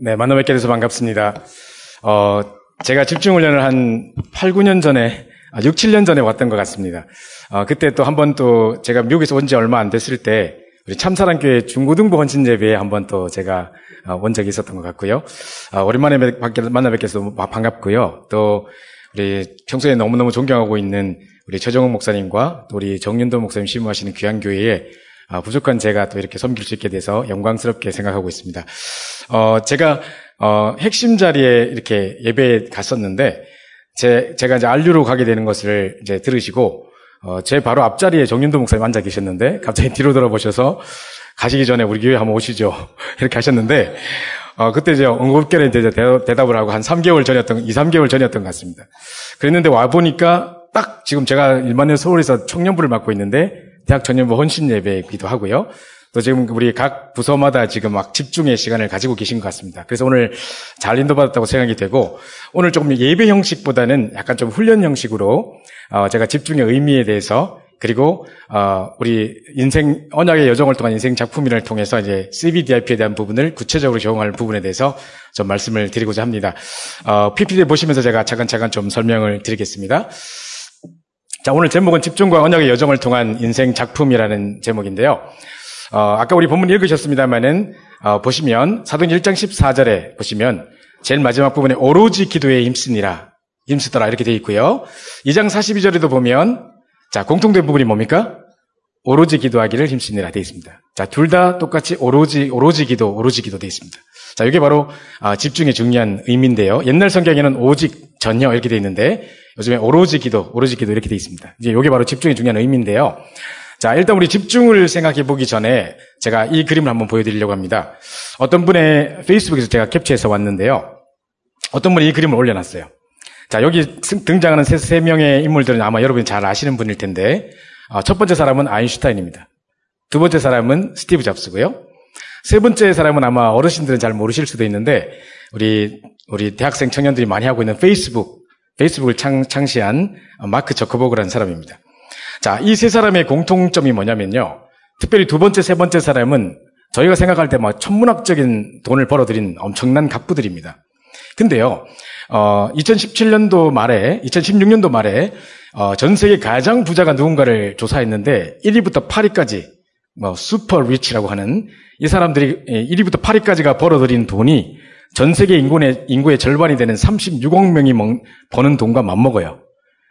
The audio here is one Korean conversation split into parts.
네, 만나 뵙게 돼서 반갑습니다. 어, 제가 집중훈련을 한 8, 9년 전에, 아, 6, 7년 전에 왔던 것 같습니다. 어, 그때 또 한 번 또 제가 미국에서 온 지 얼마 안 됐을 때, 우리 참사랑교회 중고등부 헌신 예배에 한 번 또 제가 어, 온 적이 있었던 것 같고요. 어, 오랜만에 만나 뵙게 돼서 반갑고요. 또 우리 평소에 너무너무 존경하고 있는 우리 최정욱 목사님과 또 우리 정윤도 목사님 심무하시는 귀한 교회에 아, 부족한 제가 또 이렇게 섬길 수 있게 돼서 영광스럽게 생각하고 있습니다. 어, 제가 어, 핵심 자리에 이렇게 예배에 갔었는데 제, 제가 이제 안류로 가게 되는 것을 이제 들으시고 어, 제 바로 앞자리에 정윤도 목사님 앉아 계셨는데 갑자기 뒤로 돌아보셔서 가시기 전에 우리 교회 한번 오시죠 이렇게 하셨는데 어, 그때 이제 응급결에 이제 대답을 하고 한 3개월 전이었던 2, 3개월 전이었던 것 같습니다. 그랬는데 와 보니까 딱 지금 제가 일반인 서울에서 청년부를 맡고 있는데 대학 전년부 헌신 예배이기도 하고요. 또 지금 우리 각 부서마다 지금 막 집중의 시간을 가지고 계신 것 같습니다. 그래서 오늘 잘 인도받았다고 생각이 되고 오늘 조금 예배 형식보다는 약간 좀 훈련 형식으로 어 제가 집중의 의미에 대해서 그리고 어 우리 인생 언약의 여정을 통한 인생 작품이를 통해서 이제 CBDIP에 대한 부분을 구체적으로 적용할 부분에 대해서 좀 말씀을 드리고자 합니다. 어 PPT 보시면서 제가 차근차근 좀 설명을 드리겠습니다. 자, 오늘 제목은 집중과 언약의 여정을 통한 인생 작품이라는 제목인데요. 어, 아까 우리 본문 읽으셨습니다만은 어, 보시면 사도행 1장 14절에 보시면 제일 마지막 부분에 오로지 기도에 힘쓰니라 힘쓰더라 이렇게 되어 있고요. 2장 42절에도 보면 자 공통된 부분이 뭡니까? 오로지 기도하기를 힘쓰니라 되어 있습니다. 자, 둘 다 똑같이 오로지 오로지 기도 오로지 기도 되어 있습니다. 자, 이게 바로 아, 집중의 중요한 의미인데요. 옛날 성경에는 오직 전혀 이렇게 되어 있는데 요즘에 오로지 기도, 오로지 기도 이렇게 되어 있습니다. 이제 이게 바로 집중의 중요한 의미인데요. 자, 일단 우리 집중을 생각해 보기 전에 제가 이 그림을 한번 보여드리려고 합니다. 어떤 분의 페이스북에서 제가 캡처해서 왔는데요. 어떤 분이 이 그림을 올려놨어요. 자, 여기 등장하는 세, 세 명의 인물들은 아마 여러분이 잘 아시는 분일 텐데, 어, 첫 번째 사람은 아인슈타인입니다. 두 번째 사람은 스티브 잡스고요. 세 번째 사람은 아마 어르신들은 잘 모르실 수도 있는데, 우리, 우리 대학생 청년들이 많이 하고 있는 페이스북, 페이스북을 창, 창시한 마크 저커버그라는 사람입니다. 자, 이 세 사람의 공통점이 뭐냐면요. 특별히 두 번째, 세 번째 사람은 저희가 생각할 때 막 천문학적인 돈을 벌어들인 엄청난 갑부들입니다. 근데요, 어, 2017년도 말에, 2016년도 말에, 어, 전 세계 가장 부자가 누군가를 조사했는데, 1위부터 8위까지, 뭐, super rich라고 하는 이 사람들이 1위부터 8위까지가 벌어들인 돈이 전 세계 인구의, 인구의 절반이 되는 36억 명이 먹, 버는 돈과 맞먹어요.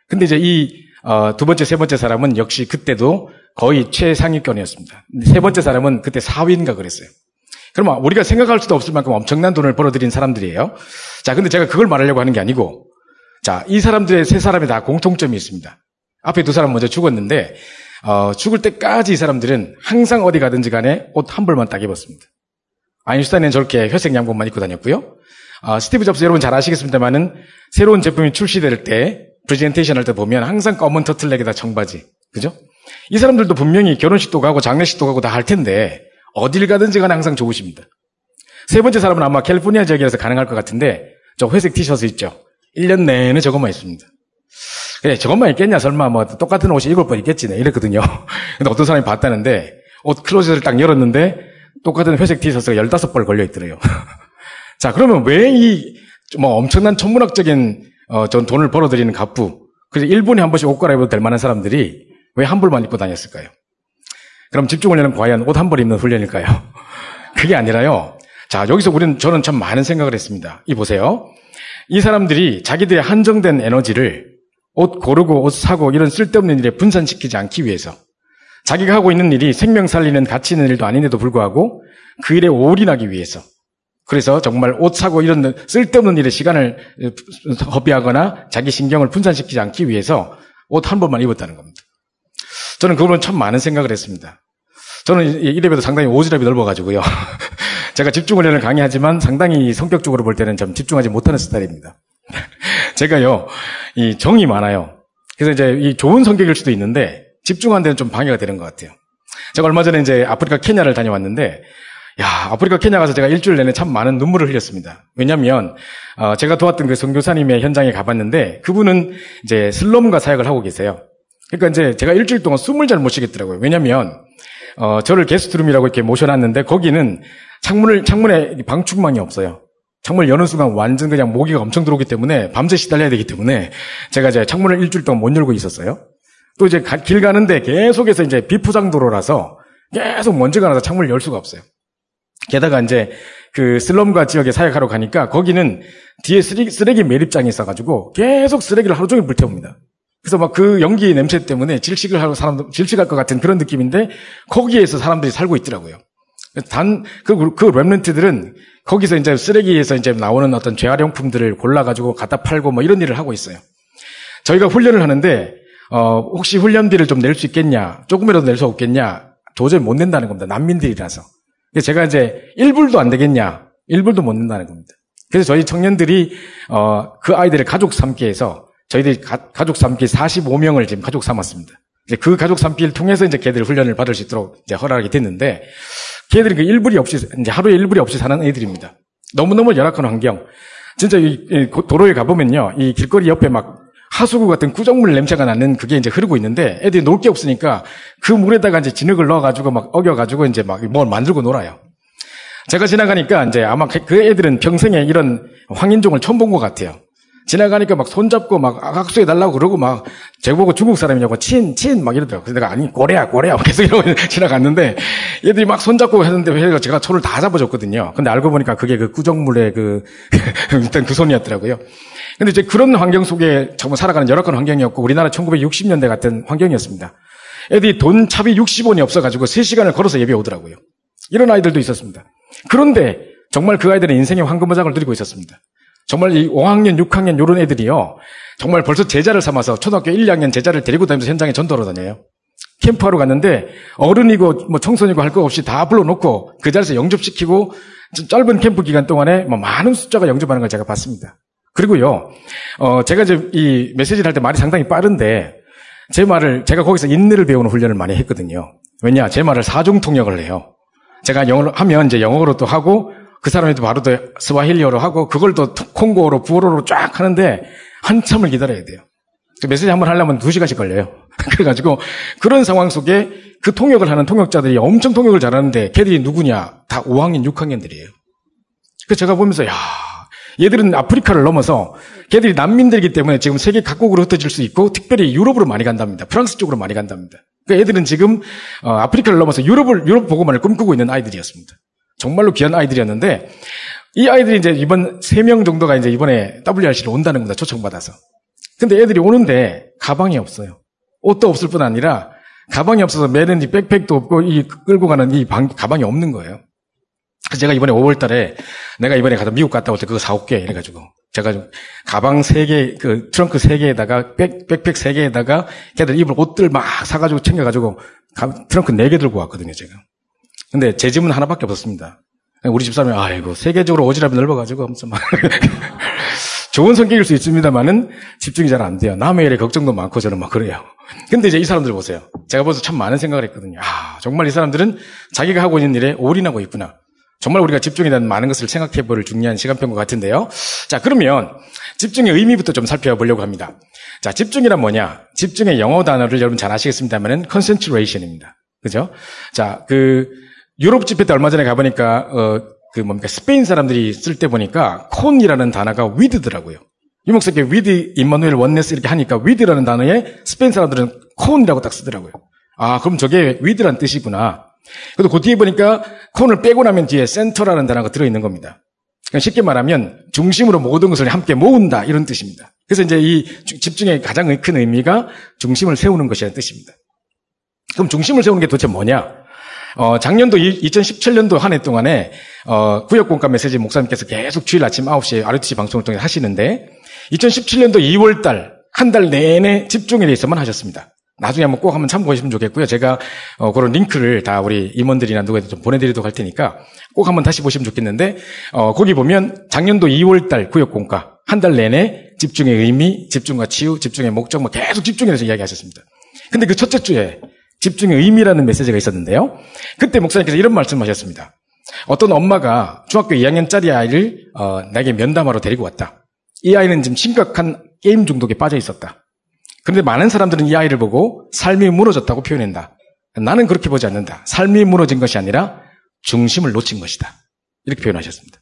근데 이제 이, 어, 두 번째, 세 번째 사람은 역시 그때도 거의 최상위권이었습니다. 세 번째 사람은 그때 4위인가 그랬어요. 그러면 우리가 생각할 수도 없을 만큼 엄청난 돈을 벌어들인 사람들이에요. 자, 근데 제가 그걸 말하려고 하는 게 아니고, 자, 이 사람들의 세 사람이 다 공통점이 있습니다. 앞에 두 사람 먼저 죽었는데, 어, 죽을 때까지 이 사람들은 항상 어디 가든지 간에 옷 한 벌만 딱 입었습니다. 아인슈타인은 저렇게 회색 양복만 입고 다녔고요. 어, 스티브 잡스 여러분 잘 아시겠습니다만은 새로운 제품이 출시될 때 프레젠테이션 할 때 보면 항상 검은 터틀넥에다 청바지. 그죠? 이 사람들도 분명히 결혼식도 가고 장례식도 가고 다 할 텐데 어딜 가든지 간에 항상 저 옷입니다. 세 번째 사람은 아마 캘리포니아 지역이라서 가능할 것 같은데 저 회색 티셔츠 있죠? 1년 내내 저것만 입습니다. 그래, 저것만 있겠냐? 설마 뭐 똑같은 옷이 입을 번 있겠지? 네, 이랬거든요. 근데 어떤 사람이 봤다는데 옷 클로zet을 딱 열었는데 똑같은 회색 티셔츠가 15벌 걸려있더래요. 자, 그러면 왜 이, 뭐 엄청난 천문학적인, 어, 전 돈을 벌어들이는 갑부, 그래서 1분에 한 번씩 옷 갈아입어도 될 만한 사람들이 왜 한 벌만 입고 다녔을까요? 그럼 집중훈련은 과연 옷 한 벌 입는 훈련일까요? 그게 아니라요. 자, 여기서 우리는, 저는 참 많은 생각을 했습니다. 이 보세요. 이 사람들이 자기들의 한정된 에너지를 옷 고르고 옷 사고 이런 쓸데없는 일에 분산시키지 않기 위해서 자기가 하고 있는 일이 생명 살리는 가치 있는 일도 아닌데도 불구하고 그 일에 올인하기 위해서 그래서 정말 옷 사고 이런 쓸데없는 일에 시간을 허비하거나 자기 신경을 분산시키지 않기 위해서 옷 한 번만 입었다는 겁니다. 저는 그거는 참 많은 생각을 했습니다. 저는 이래봬도 상당히 오지랖이 넓어가지고요. 제가 집중 훈련을 강의하지만 상당히 성격적으로 볼 때는 좀 집중하지 못하는 스타일입니다. 제가요, 이 정이 많아요. 그래서 이제 이 좋은 성격일 수도 있는데 집중하는 데는 좀 방해가 되는 것 같아요. 제가 얼마 전에 이제 아프리카 케냐를 다녀왔는데 야, 아프리카 케냐 가서 제가 일주일 내내 참 많은 눈물을 흘렸습니다. 왜냐면, 하 어, 제가 도왔던 그 선교사님의 현장에 가봤는데, 그분은 이제 슬럼과 사역을 하고 계세요. 그러니까 이제 제가 일주일 동안 숨을 잘 못 쉬겠더라고요. 왜냐면, 하 어, 저를 게스트룸이라고 이렇게 모셔놨는데, 거기는 창문을, 창문에 방충망이 없어요. 창문을 여는 순간 완전 그냥 모기가 엄청 들어오기 때문에 밤새 시달려야 되기 때문에 제가 이제 창문을 일주일 동안 못 열고 있었어요. 또 이제 가, 길 가는데 계속해서 이제 비포장 도로라서 계속 먼지가 나서 창문을 열 수가 없어요. 게다가 이제 그 슬럼가 지역에 사역하러 가니까 거기는 뒤에 쓰레기, 쓰레기 매립장이 있어가지고 계속 쓰레기를 하루 종일 불태웁니다. 그래서 막 그 연기 냄새 때문에 질식을 하고 사람들, 질식할 것 같은 그런 느낌인데 거기에서 사람들이 살고 있더라고요. 단, 그, 그 랩런트들은 거기서 이제 쓰레기에서 이제 나오는 어떤 재활용품들을 골라가지고 갖다 팔고 뭐 이런 일을 하고 있어요. 저희가 훈련을 하는데, 어, 혹시 훈련비를 좀 낼 수 있겠냐, 조금이라도 낼 수 없겠냐, 도저히 못 낸다는 겁니다. 난민들이라서. 제가 이제 1불도 안 되겠냐, 1불도 못 낸다는 겁니다. 그래서 저희 청년들이, 어, 그 아이들을 가족 삼기 해서 저희들이 가, 족 삼기 45명을 지금 가족 삼았습니다. 이제 그 가족 삼기를 통해서 이제 걔들 훈련을 받을 수 있도록 이제 허락이 됐는데, 걔들이 그 일불이 없이, 이제 하루에 일불이 없이 사는 애들입니다. 너무너무 열악한 환경. 진짜 이, 도로에 가보면요. 이 길거리 옆에 막 하수구 같은 구정물 냄새가 나는 그게 이제 흐르고 있는데 애들이 놀 게 없으니까 그 물에다가 이제 진흙을 넣어가지고 막 어겨가지고 이제 막 뭘 만들고 놀아요. 제가 지나가니까 이제 아마 그, 그 애들은 평생에 이런 황인종을 처음 본 것 같아요. 지나가니까 막 손잡고 막 악수해 달라고 그러고 막 제보고 중국 사람이냐고 친, 친 막 이러더라고요. 그래서 내가 아니, 고래야, 고래야. 계속 이러고 지나갔는데 얘들이 막 손잡고 했는데 회가 제가 손을 다 잡아줬거든요. 근데 알고 보니까 그게 그 구정물의 그, 일단 그 손이었더라고요. 근데 이제 그런 환경 속에 정말 살아가는 열악한 환경이었고 우리나라 1960년대 같은 환경이었습니다. 애들이 돈 차비 60원이 없어가지고 3시간을 걸어서 예배 오더라고요. 이런 아이들도 있었습니다. 그런데 정말 그 아이들은 인생의 황금보장을 누리고 있었습니다. 정말 이 5학년, 6학년 이런 애들이요. 정말 벌써 제자를 삼아서 초등학교 1, 2학년 제자를 데리고 다니면서 현장에 전도하러 다녀요. 캠프하러 갔는데 어른이고 뭐 청소년이고 할거 없이 다 불러놓고 그 자리에서 영접시키고 짧은 캠프 기간 동안에 뭐 많은 숫자가 영접하는 걸 제가 봤습니다. 그리고요, 어, 제가 이제 이 메시지를 할 때 말이 상당히 빠른데 제 말을 제가 거기서 인내를 배우는 훈련을 많이 했거든요. 왜냐, 제 말을 사중 통역을 해요. 제가 영어를 하면 이제 영어로 또 하고 그 사람이 또 바로 또 스와힐리어로 하고 그걸 또 콩고로 부어로로 쫙 하는데 한참을 기다려야 돼요. 그 메시지 한 번 하려면 두 시간씩 걸려요. 그래가지고 그런 상황 속에 그 통역을 하는 통역자들이 엄청 통역을 잘하는데 걔들이 누구냐? 다 5학년, 6학년들이에요. 그래서 제가 보면서 야 얘들은 아프리카를 넘어서 걔들이 난민들이기 때문에 지금 세계 각국으로 흩어질 수 있고 특별히 유럽으로 많이 간답니다. 프랑스 쪽으로 많이 간답니다. 그러니까 애들은 지금 어, 아프리카를 넘어서 유럽을 유럽 보고만을 꿈꾸고 있는 아이들이었습니다. 정말로 귀한 아이들이었는데 이 아이들이 이제 이번 3명 정도가 이제 이번에 WRC를 온다는 겁니다. 초청받아서. 근데 애들이 오는데 가방이 없어요. 옷도 없을 뿐 아니라 가방이 없어서 매는 이 백팩도 없고 이 끌고 가는 이 방, 가방이 없는 거예요. 그래서 제가 이번에 5월 달에 내가 이번에 가서 미국 갔다 올 때 그거 사올게 이래가지고 제가 좀 가방 3개, 그 트렁크 3개에다가 백, 백팩 3개에다가 걔들 입을 옷들 막 사가지고 챙겨가지고 트렁크 4개 들고 왔거든요, 제가. 근데 제 집은 하나밖에 없었습니다. 우리 집사람이 아이고 세계적으로 오지랖이 넓어가지고 엄청 막 좋은 성격일 수 있습니다만은 집중이 잘 안 돼요. 남의 일에 걱정도 많고 저는 막 그래요. 근데 이제 이 사람들 보세요. 제가 벌써 참 많은 생각을 했거든요. 아 정말 이 사람들은 자기가 하고 있는 일에 올인하고 있구나. 정말 우리가 집중에 대한 많은 것을 생각해 볼 중요한 시간표인 것 같은데요. 자, 그러면 집중의 의미부터 좀 살펴보려고 합니다. 자, 집중이란 뭐냐? 집중의 영어 단어를 여러분 잘 아시겠습니다만은 concentration입니다. 그죠? 자, 그 유럽 집회 때 얼마 전에 가보니까 어, 그 뭡니까 스페인 사람들이 쓸 때 보니까 con이라는 단어가 with더라고요. 유목사께 with Immanuel Oneness 이렇게 하니까 with라는 단어에 스페인 사람들은 con이라고 딱 쓰더라고요. 아 그럼 저게 with란 뜻이구나. 그래도 그 뒤에 보니까 con을 빼고 나면 뒤에 center라는 단어가 들어있는 겁니다. 그러니까 쉽게 말하면 중심으로 모든 것을 함께 모은다 이런 뜻입니다. 그래서 이제 이 집중의 가장 큰 의미가 중심을 세우는 것이라는 뜻입니다. 그럼 중심을 세우는 게 도대체 뭐냐? 어, 작년도 2017년도 한 해 동안에 어, 구역공과 메시지 목사님께서 계속 주일 아침 9시에 RTC 방송을 통해 하시는데 2017년도 2월 달 한 달 내내 집중에 대해서만 하셨습니다. 나중에 한번 꼭 한번 참고하시면 좋겠고요. 제가 어, 그런 링크를 다 우리 임원들이나 누구에도 좀 보내드리도록 할 테니까 꼭 한번 다시 보시면 좋겠는데 어, 거기 보면 작년도 2월 달 구역공과 한 달 내내 집중의 의미, 집중과 치유, 집중의 목적 뭐 계속 집중에 대해서 이야기하셨습니다. 근데 그 첫째 주에 집중의 의미라는 메시지가 있었는데요. 그때 목사님께서 이런 말씀을 하셨습니다. 어떤 엄마가 중학교 2학년짜리 아이를 어, 나에게 면담하러 데리고 왔다. 이 아이는 지금 심각한 게임 중독에 빠져 있었다. 그런데 많은 사람들은 이 아이를 보고 삶이 무너졌다고 표현한다. 나는 그렇게 보지 않는다. 삶이 무너진 것이 아니라 중심을 놓친 것이다. 이렇게 표현하셨습니다.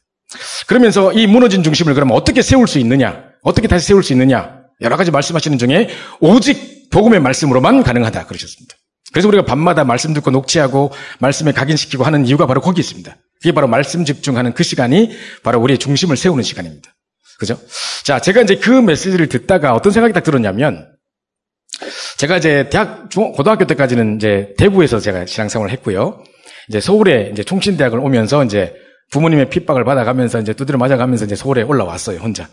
그러면서 이 무너진 중심을 그러면 어떻게 세울 수 있느냐? 어떻게 다시 세울 수 있느냐? 여러 가지 말씀하시는 중에 오직 복음의 말씀으로만 가능하다 그러셨습니다. 그래서 우리가 밤마다 말씀 듣고 녹취하고 말씀에 각인시키고 하는 이유가 바로 거기 있습니다. 그게 바로 말씀 집중하는 그 시간이 바로 우리의 중심을 세우는 시간입니다. 그죠? 자, 제가 이제 그 메시지를 듣다가 어떤 생각이 딱 들었냐면 제가 이제 대학, 중, 고등학교 때까지는 이제 대구에서 제가 신앙생활을 했고요. 이제 서울에 이제 총신대학을 오면서 이제 부모님의 핍박을 받아가면서 이제 두드려 맞아가면서 이제 서울에 올라왔어요, 혼자.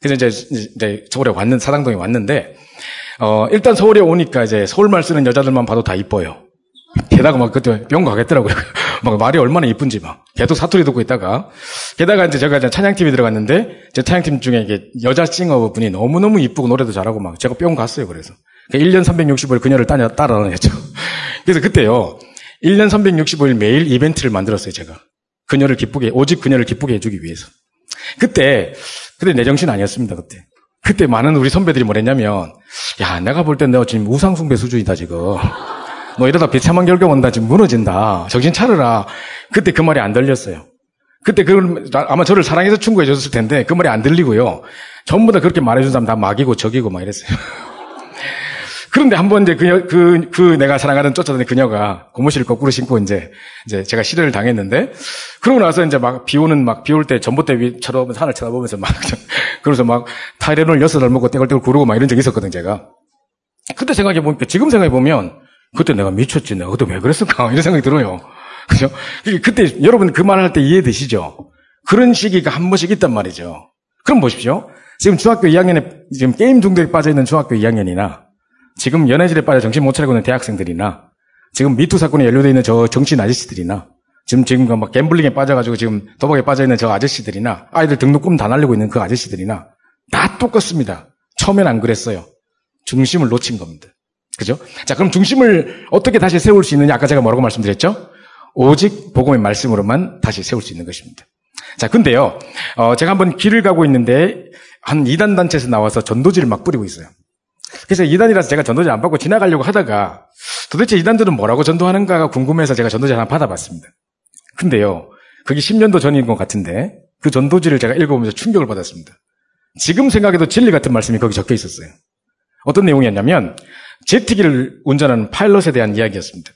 그래서 이제, 이제 서울에 왔는, 사당동에 왔는데, 어, 일단 서울에 오니까 이제 서울말 쓰는 여자들만 봐도 다 이뻐요. 게다가 막 그때 병 가겠더라고요. 막 말이 얼마나 이쁜지 막. 걔도 사투리 듣고 있다가. 게다가 이제 제가 이제 찬양팀에 들어갔는데, 제 찬양팀 중에 이게 여자 싱어 분이 너무너무 이쁘고 노래도 잘하고 막 제가 뿅 갔어요, 그래서. 1년 365일 그녀를 따라, 따라다녔죠. 그래서 그때요, 1년 365일 매일 이벤트를 만들었어요, 제가. 그녀를 기쁘게, 오직 그녀를 기쁘게 해주기 위해서. 그때, 그때 내 정신 아니었습니다, 그때. 그때 많은 우리 선배들이 뭐랬냐면, 야, 내가 볼 땐 내가 지금 우상숭배 수준이다, 지금. 너 이러다 비참한 결과 온다, 지금 무너진다. 정신 차려라. 그때 그 말이 안 들렸어요. 그때 그, 아마 저를 사랑해서 충고해 줬을 텐데, 그 말이 안 들리고요. 전부 다 그렇게 말해준 사람 다 막이고 적이고 막 이랬어요. 그런데 한 번 이제 그, 그, 그 내가 사랑하는 쫓아다니는 그녀가 고무신을 거꾸로 신고 이제, 이제 제가 시련을 당했는데, 그러고 나서 이제 막 비 오는 막 비 올 때 전봇대 위 쳐다보면서 하늘 쳐다보면서 막, 그러면서 막 타이레놀 여섯 알 먹고 떼걸떼걸 구르고 막 이런 적이 있었거든, 제가. 그때 생각해보니까, 지금 생각해보면, 그때 내가 미쳤지. 내가 그때 왜 그랬을까? 이런 생각이 들어요. 그죠? 그때 여러분 그 말 할 때 이해되시죠? 그런 시기가 한 번씩 있단 말이죠. 그럼 보십시오. 지금 중학교 2학년에, 지금 게임 중독에 빠져있는 중학교 2학년이나, 지금 연애질에 빠져 정신 못 차리고 있는 대학생들이나 지금 미투 사건에 연루되어 있는 저 정치인 아저씨들이나 지금 지금 그막 갬블링에 빠져가지고 지금 도박에 빠져 있는 저 아저씨들이나 아이들 등록금 다 날리고 있는 그 아저씨들이나 다 똑같습니다. 처음엔 안 그랬어요. 중심을 놓친 겁니다. 그죠? 자, 그럼 중심을 어떻게 다시 세울 수 있느냐? 아까 제가 뭐라고 말씀드렸죠? 오직 복음의 말씀으로만 다시 세울 수 있는 것입니다. 자, 근데요, 어, 제가 한번 길을 가고 있는데 한 이단 단체에서 나와서 전도지를 막 뿌리고 있어요. 그래서 이단이라서 제가 전도지 안 받고 지나가려고 하다가 도대체 이단들은 뭐라고 전도하는가가 궁금해서 제가 전도지 하나 받아봤습니다. 근데요, 그게 10년도 전인 것 같은데 그 전도지를 제가 읽어보면서 충격을 받았습니다. 지금 생각해도 진리 같은 말씀이 거기 적혀 있었어요. 어떤 내용이었냐면 제트기를 운전하는 파일럿에 대한 이야기였습니다.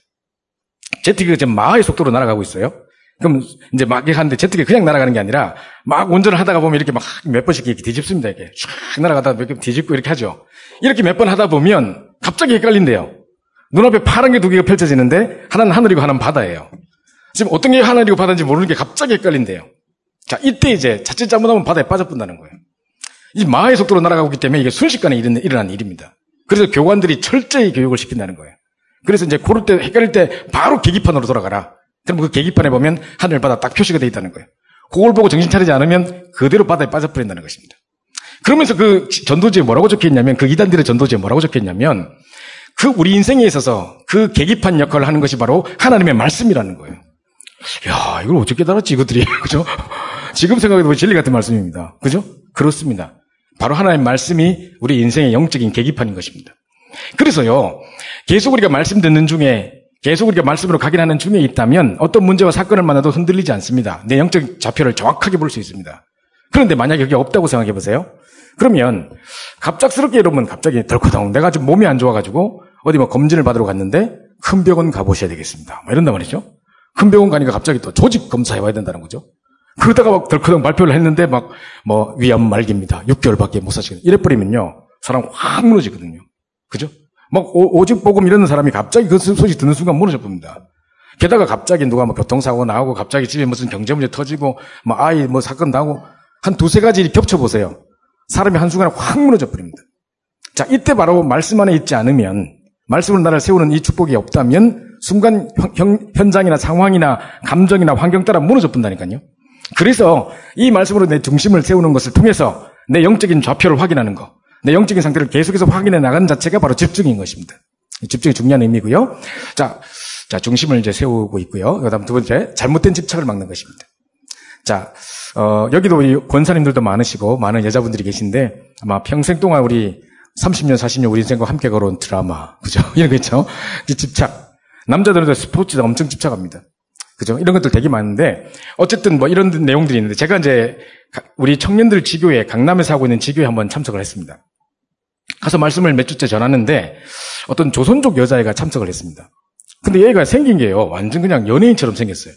제트기가 지금 마하의 속도로 날아가고 있어요. 그럼 이제 막 하는데 제트기 그냥 날아가는 게 아니라 막 운전을 하다가 보면 이렇게 막 몇 번씩 이렇게 뒤집습니다. 이렇게 쫙 날아가다가 몇번 뒤집고 이렇게 하죠. 이렇게 몇 번 하다 보면 갑자기 헷갈린대요. 눈앞에 파란 게 두 개가 펼쳐지는데 하나는 하늘이고 하나는 바다예요. 지금 어떤 게 하늘이고 바다인지 모르는 게 갑자기 헷갈린대요. 자, 이때 이제 자칫 잘못하면 바다에 빠져본다는 거예요. 이 마의 속도로 날아가고 있기 때문에 이게 순식간에 일어난 일입니다. 그래서 교관들이 철저히 교육을 시킨다는 거예요. 그래서 이제 고를 때, 헷갈릴 때 바로 계기판으로 돌아가라. 그럼 그 계기판에 보면 하늘 바다 딱 표시가 되어 있다는 거예요. 그걸 보고 정신 차리지 않으면 그대로 바다에 빠져버린다는 것입니다. 그러면서 그 전도지에 뭐라고 적혀 있냐면 그 이단들의 전도지에 뭐라고 적혀 있냐면 그 우리 인생에 있어서 그 계기판 역할을 하는 것이 바로 하나님의 말씀이라는 거예요. 야, 이걸 어떻게 달았지, 이것들이. 그죠? 지금 생각해도 진리 같은 말씀입니다. 그죠? 그렇습니다. 바로 하나님의 말씀이 우리 인생의 영적인 계기판인 것입니다. 그래서 요, 계속 우리가 말씀 듣는 중에 계속 우리가 말씀으로 각인하는 중에 있다면 어떤 문제와 사건을 만나도 흔들리지 않습니다. 내 영적 좌표를 정확하게 볼 수 있습니다. 그런데 만약에 그게 없다고 생각해 보세요. 그러면 갑작스럽게 여러분 갑자기 덜커덩 내가 지금 몸이 안 좋아가지고 어디 뭐 검진을 받으러 갔는데 큰 병원 가보셔야 되겠습니다. 뭐 이런단 말이죠. 큰 병원 가니까 갑자기 또 조직 검사해 봐야 된다는 거죠. 그러다가 막 덜커덩 발표를 했는데 막 뭐 위암 말기입니다. 6개월밖에 못 사시겠다. 이래버리면요. 사람 확 무너지거든요. 그죠? 막 오, 직 복음 이러는 사람이 갑자기 그 소식 듣는 순간 무너져 봅니다. 게다가 갑자기 누가 뭐 교통사고 나오고 갑자기 집에 무슨 경제 문제 터지고 뭐 아이 뭐 사건 나고 한 두세 가지 겹쳐보세요. 사람이 한순간에 확 무너져 버립니다. 자, 이때 바로 말씀 안에 있지 않으면 말씀을 나를 세우는 이 축복이 없다면 순간 현, 현장이나 상황이나 감정이나 환경 따라 무너져 본다니까요. 그래서 이 말씀으로 내 중심을 세우는 것을 통해서 내 영적인 좌표를 확인하는 것, 내 영적인 상태를 계속해서 확인해 나가는 자체가 바로 집중인 것입니다. 집중이 중요한 의미고요. 자, 자 중심을 이제 세우고 있고요. 그다음 두 번째 잘못된 집착을 막는 것입니다. 자, 어, 여기도 우리 권사님들도 많으시고 많은 여자분들이 계신데 아마 평생 동안 우리 30년, 40년 우리 인생과 함께 걸어온 드라마, 그죠? 이런 거 있죠? 집착. 남자들은 스포츠에 엄청 집착합니다. 그죠? 이런 것들 되게 많은데, 어쨌든 뭐 이런 내용들이 있는데, 제가 이제 우리 청년들 지교회, 강남에서 하고 있는 지교회 한번 참석을 했습니다. 가서 말씀을 몇 주째 전하는데, 어떤 조선족 여자애가 참석을 했습니다. 근데 얘가 생긴 게요, 완전 그냥 연예인처럼 생겼어요.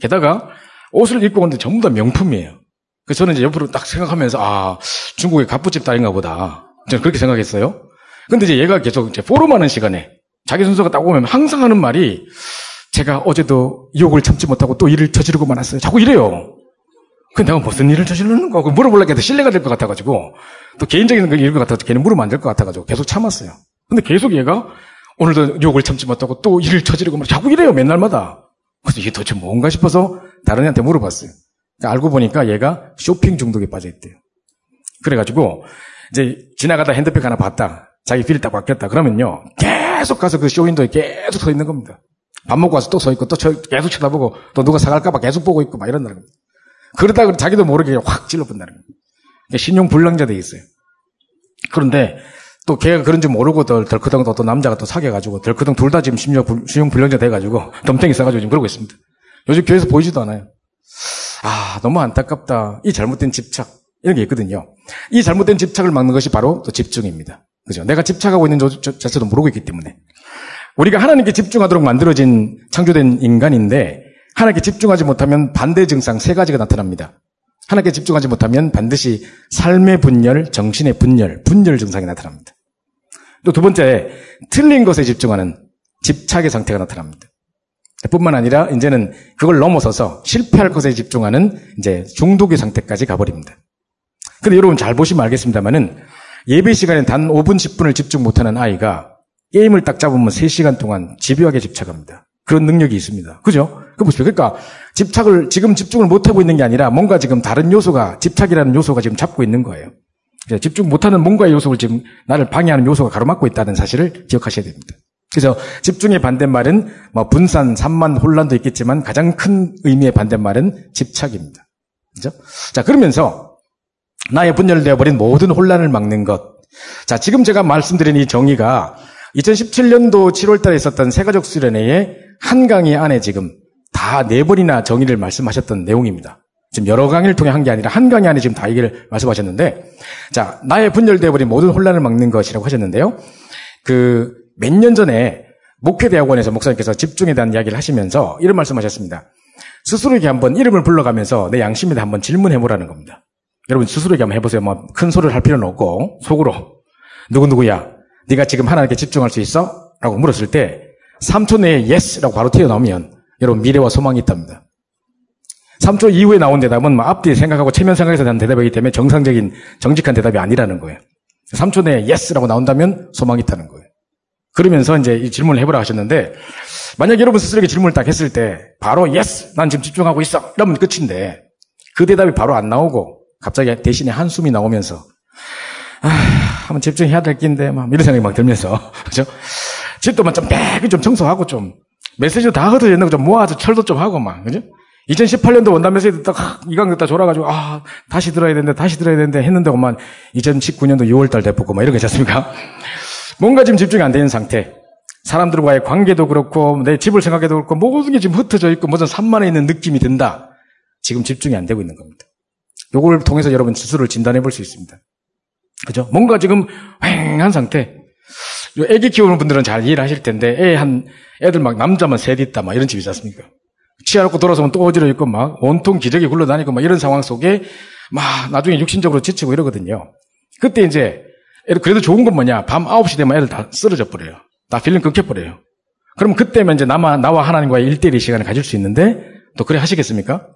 게다가 옷을 입고 오는데 전부 다 명품이에요. 그래서 저는 이제 옆으로 딱 생각하면서, 아, 중국의 갑부집 딸인가 보다. 저는 그렇게 생각했어요. 근데 이제 얘가 계속 이제 포럼하는 시간에 자기 순서가 딱 오면 항상 하는 말이 제가 어제도 욕을 참지 못하고 또 일을 저지르고 말았어요. 자꾸 이래요. 근데 내가 무슨 일을 저지르는 거? 물어보려고 해도 신뢰가 될 것 같아가지고, 또 개인적인 일것 같아서 걔는 물으면 안 될 것 같아가지고 계속 참았어요. 근데 계속 얘가 오늘도 욕을 참지 못하고 또 일을 저지르고 말 자꾸 이래요, 맨날마다. 그래서 이게 도대체 뭔가 싶어서 다른 애한테 물어봤어요. 그러니까 알고 보니까 얘가 쇼핑 중독에 빠져있대요. 그래가지고, 이제 지나가다 핸드백 하나 봤다. 자기 필이 딱 바뀌었다. 그러면요. 계속 가서 그 쇼윈도에 계속 서 있는 겁니다. 밥 먹고 와서 또 서 있고 또 계속 쳐다보고 또 누가 사갈까봐 계속 보고 있고 막 이런다는 겁니다. 그러다 가 자기도 모르게 확 찔러본다는 겁니다. 신용 불량자 돼 있어요. 그런데 또 걔가 그런지 모르고 덜, 덜크덩 또 남자가 또 사귀어가지고 덜크덩 둘 다 지금 신용, 신용 불량자 돼가지고 덤탱이 싸가지고 지금 그러고 있습니다. 요즘 교회에서 보이지도 않아요. 아, 너무 안타깝다. 이 잘못된 집착. 이런 게 있거든요. 이 잘못된 집착을 막는 것이 바로 또 집중입니다. 그죠? 내가 집착하고 있는 자체도 모르고 있기 때문에. 우리가 하나님께 집중하도록 만들어진 창조된 인간인데 하나님께 집중하지 못하면 반대 증상 세 가지가 나타납니다. 하나님께 집중하지 못하면 반드시 삶의 분열, 정신의 분열, 분열 증상이 나타납니다. 또 두 번째, 틀린 것에 집중하는 집착의 상태가 나타납니다. 뿐만 아니라 이제는 그걸 넘어서서 실패할 것에 집중하는 이제 중독의 상태까지 가버립니다. 근데 여러분 잘 보시면 알겠습니다만은 예배 시간에 단 5분, 10분을 집중 못하는 아이가 게임을 딱 잡으면 3시간 동안 집요하게 집착합니다. 그런 능력이 있습니다. 그죠? 그 보십시오. 그러니까 집착을 지금 집중을 못 하고 있는 게 아니라 뭔가 지금 다른 요소가 집착이라는 요소가 지금 잡고 있는 거예요. 집중 못하는 뭔가의 요소를 지금 나를 방해하는 요소가 가로막고 있다는 사실을 기억하셔야 됩니다. 그래서 집중의 반대말은 뭐 분산, 산만, 혼란도 있겠지만 가장 큰 의미의 반대말은 집착입니다. 그죠? 자, 그러면서 나의 분열되어 버린 모든 혼란을 막는 것. 자, 지금 제가 말씀드린 이 정의가 2017년도 7월 달에 있었던 세가족 수련회에 한 강의 안에 지금 다 네 번이나 정의를 말씀하셨던 내용입니다. 지금 여러 강의를 통해 한 게 아니라 한 강의 안에 지금 다 얘기를 말씀하셨는데, 자, 나의 분열되어 버린 모든 혼란을 막는 것이라고 하셨는데요. 그, 몇 년 전에 목회대학원에서 목사님께서 집중에 대한 이야기를 하시면서 이런 말씀하셨습니다. 스스로에게 한번 이름을 불러가면서 내 양심에 대해 한번 질문해보라는 겁니다. 여러분 스스로에게 한번 해보세요. 뭐 큰 소리를 할 필요는 없고 속으로 누구 누구야 네가 지금 하나님께 집중할 수 있어? 라고 물었을 때 3초 내에 yes라고 바로 튀어나오면 여러분 미래와 소망이 있답니다. 3초 이후에 나온 대답은 뭐 앞뒤 생각하고 체면 생각해서 난 대답이기 때문에 정상적인 정직한 대답이 아니라는 거예요. 3초 내에 yes라고 나온다면 소망이 있다는 거예요. 그러면서 이제 이 질문을 해보라 하셨는데 만약 여러분 스스로에게 질문을 딱 했을 때 바로 yes 난 지금 집중하고 있어 이러면 끝인데 그 대답이 바로 안 나오고 갑자기 대신에 한숨이 나오면서 아, 한번 집중해야 될 낀데 막 이런 생각이 막 들면서 그죠? 집도만 좀 빼기 좀 청소하고 좀 메시지도 다 흩어져 있는 거 좀 모아서 철도 좀 하고 막 그죠? 2018년도 원단 메시지 딱 이강 듣다 졸아가지고 아 다시 들어야 되는데 다시 들어야 되는데 했는데 엄만 2019년도 6월달 대포고 막 있지 않습니까? 뭔가 지금 집중이 안 되는 상태. 사람들과의 관계도 그렇고 내 집을 생각해도 그렇고 모든 게 지금 흩어져 있고 무슨 산만해 있는 느낌이 든다. 지금 집중이 안 되고 있는 겁니다. 요걸 통해서 여러분 스스로를 진단해 볼 수 있습니다. 그죠? 뭔가 지금 휑한 상태. 애기 키우는 분들은 잘 이해를 하실 텐데, 애 한, 애들 막 남자만 셋 있다, 막 이런 집이지 않습니까? 치아놓고 돌아서면 또 어지러 있고, 막 온통 기저귀 굴러다니고, 막 이런 상황 속에, 막 나중에 육신적으로 지치고 이러거든요. 그때 이제, 그래도 좋은 건 뭐냐? 밤 9시 되면 애들 다 쓰러져 버려요. 다 필름 끊겨버려요. 그럼 그때면 이제 나만, 나와 하나님과의 일대일 시간을 가질 수 있는데, 또 그래 하시겠습니까?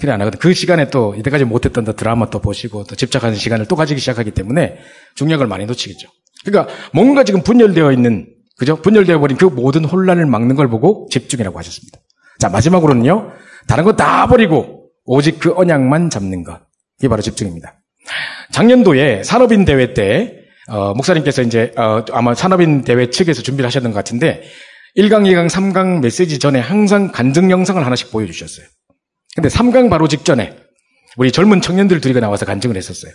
그래 안 하거든. 그 시간에 또 이때까지 못했던 드라마 또 보시고 또 집착하는 시간을 또 가지기 시작하기 때문에 중력을 많이 놓치겠죠. 그러니까 뭔가 지금 분열되어 있는 그죠? 분열되어 버린 그 모든 혼란을 막는 걸 보고 집중이라고 하셨습니다. 자 마지막으로는요. 다른 거 다 버리고 오직 그 언약만 잡는 것. 이게 바로 집중입니다. 작년도에 산업인 대회 때 어, 목사님께서 이제 어, 아마 산업인 대회 측에서 준비를 하셨던 것 같은데 1강, 2강, 3강 메시지 전에 항상 간증 영상을 하나씩 보여주셨어요. 근데 3강 바로 직전에 우리 젊은 청년들 둘이가 나와서 간증을 했었어요.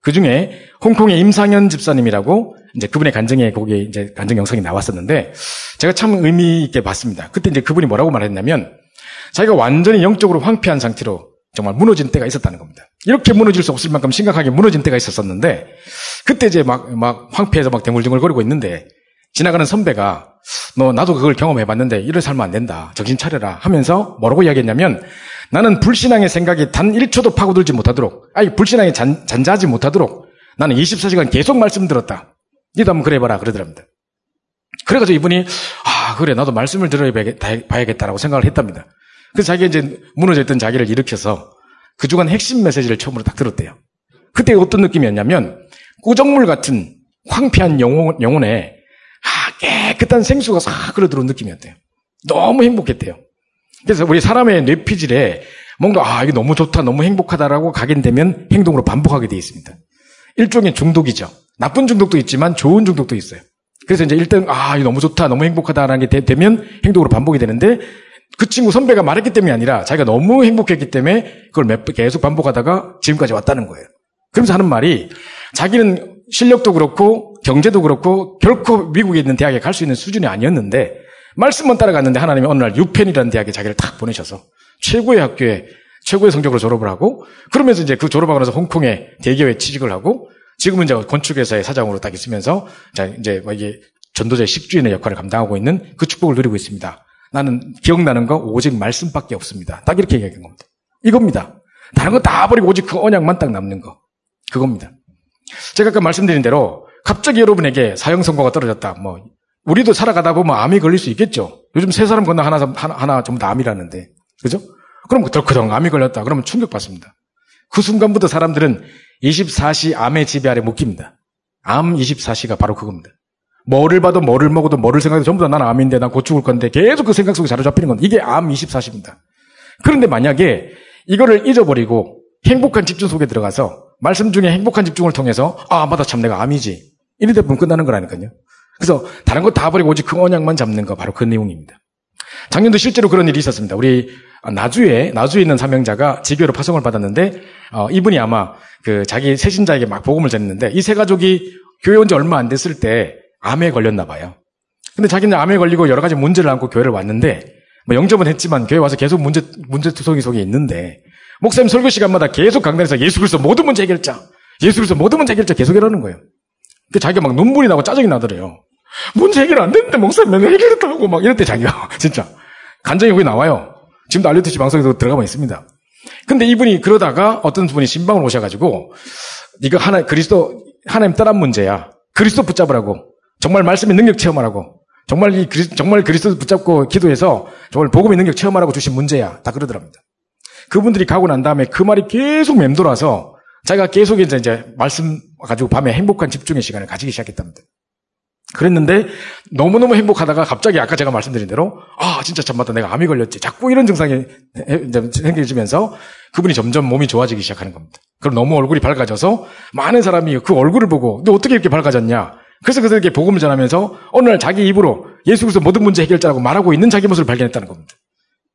그 중에 홍콩의 임상현 집사님이라고 이제 그분의 간증에 거기에 이제 간증 영상이 나왔었는데 제가 참 의미 있게 봤습니다. 그때 이제 그분이 뭐라고 말했냐면 자기가 완전히 영적으로 황폐한 상태로 정말 무너진 때가 있었다는 겁니다. 이렇게 무너질 수 없을 만큼 심각하게 무너진 때가 있었었는데 그때 이제 막, 막 황폐해서 막 댕글댕글거리고 있는데 지나가는 선배가 너 나도 그걸 경험해봤는데 이래 살면 안 된다. 정신 차려라 하면서 뭐라고 이야기했냐면 나는 불신앙의 생각이 단 1초도 파고들지 못하도록 아니 불신앙이 잔, 잔자하지 못하도록 나는 24시간 계속 말씀 들었다. 니도 한번 그래 봐라 그러더랍니다. 그래가지고 이분이 아 그래 나도 말씀을 들어봐야겠다라고 생각을 했답니다. 그래서 자기가 이제 무너져 있던 자기를 일으켜서 그 주간 핵심 메시지를 처음으로 딱 들었대요. 그때 어떤 느낌이었냐면 꾸정물 같은 황폐한 영혼, 영혼에 아, 깨끗한 생수가 싹 흘러들어온 느낌이었대요. 너무 행복했대요. 그래서 우리 사람의 뇌피질에 뭔가 아 이게 너무 좋다 너무 행복하다라고 각인되면 행동으로 반복하게 되어 있습니다. 일종의 중독이죠. 나쁜 중독도 있지만 좋은 중독도 있어요. 그래서 이제 일단 아 이거 너무 좋다 너무 행복하다라는 게 되, 면 행동으로 반복이 되는데 그 친구 선배가 말했기 때문이 아니라 자기가 너무 행복했기 때문에 그걸 몇번 계속 반복하다가 지금까지 왔다는 거예요. 그러면서 하는 말이 자기는 실력도 그렇고 경제도 그렇고 결코 미국에 있는 대학에 갈 수 있는 수준이 아니었는데 말씀만 따라갔는데 하나님이 어느 날 유펜이라는 대학에 자기를 탁 보내셔서 최고의 학교에 최고의 성적으로 졸업을 하고 그러면서 이제 그 졸업하고 나서 홍콩에 대기업에 취직을 하고 지금은 이제 건축회사의 사장으로 딱 있으면서 자 이제 뭐 이게 전도자 식주인의 역할을 감당하고 있는 그 축복을 누리고 있습니다. 나는 기억나는 거 오직 말씀밖에 없습니다. 딱 이렇게 얘기한 겁니다. 이겁니다. 다른 거 다 버리고 오직 그 언약만 딱 남는 거. 그겁니다. 제가 아까 말씀드린 대로 갑자기 여러분에게 사형 선고가 떨어졌다. 뭐 우리도 살아가다 보면 암이 걸릴 수 있겠죠. 요즘 세 사람 건너 하나 하나, 하나 전부 다 암이라는데. 그죠? 그럼 덜커덩 암이 걸렸다. 그러면 충격받습니다. 그 순간부터 사람들은 24시 암의 지배 아래 묶입니다. 암 24시가 바로 그겁니다. 뭐를 봐도 뭐를 먹어도 뭐를 생각해도 전부 다 나는 암인데 난 곧 죽을 건데 계속 그 생각 속에 사로잡히는 건 이게 암 24시입니다. 그런데 만약에 이거를 잊어버리고 행복한 집중 속에 들어가서 말씀 중에 행복한 집중을 통해서 아 맞다 참 내가 암이지 이러다 보면 끝나는 거라니까요. 그래서 다른 거 다 버리고 오직 그 언약만 잡는 거 바로 그 내용입니다. 작년도 실제로 그런 일이 있었습니다. 우리 나주에 나주에 있는 사명자가 지교로 파송을 받았는데 어, 이분이 아마 그 자기 세신자에게 막 복음을 전했는데 이 세 가족이 교회 온 지 얼마 안 됐을 때 암에 걸렸나 봐요. 근데 자기는 암에 걸리고 여러 가지 문제를 안고 교회를 왔는데 뭐 영접은 했지만 교회 와서 계속 문제 문제 투성이 속에 있는데 목사님 설교 시간마다 계속 강단에서 예수 그리스도 모든 문제 해결자, 예수 그리스도 모든 문제 해결자 계속 이러는 거예요. 그 자기가 막 눈물이 나고 짜증이 나더래요. 문제 해결 안 됐는데 목사님 맨날 해결했다고 막 이럴 때 자기가 진짜 간정이 거기 나와요. 지금도 알려트시 방송에도 들어가면 있습니다. 근데 이분이 그러다가 어떤 분이 신방을 오셔가지고 이거 하나 그리스도 하나님 떠난 문제야. 그리스도 붙잡으라고. 정말 말씀의 능력 체험하라고. 정말 이 그리, 정말 그리스도 붙잡고 기도해서 정말 복음의 능력 체험하라고 주신 문제야. 다 그러더랍니다. 그분들이 가고 난 다음에 그 말이 계속 맴돌아서 자기가 계속 이제, 이제 말씀 가지고 밤에 행복한 집중의 시간을 가지기 시작했답니다. 그랬는데 너무너무 행복하다가 갑자기 아까 제가 말씀드린 대로 아 진짜 참맞다 내가 암이 걸렸지 자꾸 이런 증상이 생겨지면서 그분이 점점 몸이 좋아지기 시작하는 겁니다. 그럼 너무 얼굴이 밝아져서 많은 사람이 그 얼굴을 보고 너 어떻게 이렇게 밝아졌냐 그래서 그들에게 복음을 전하면서 어느 날 자기 입으로 예수 그리스도 모든 문제 해결자라고 말하고 있는 자기 모습을 발견했다는 겁니다.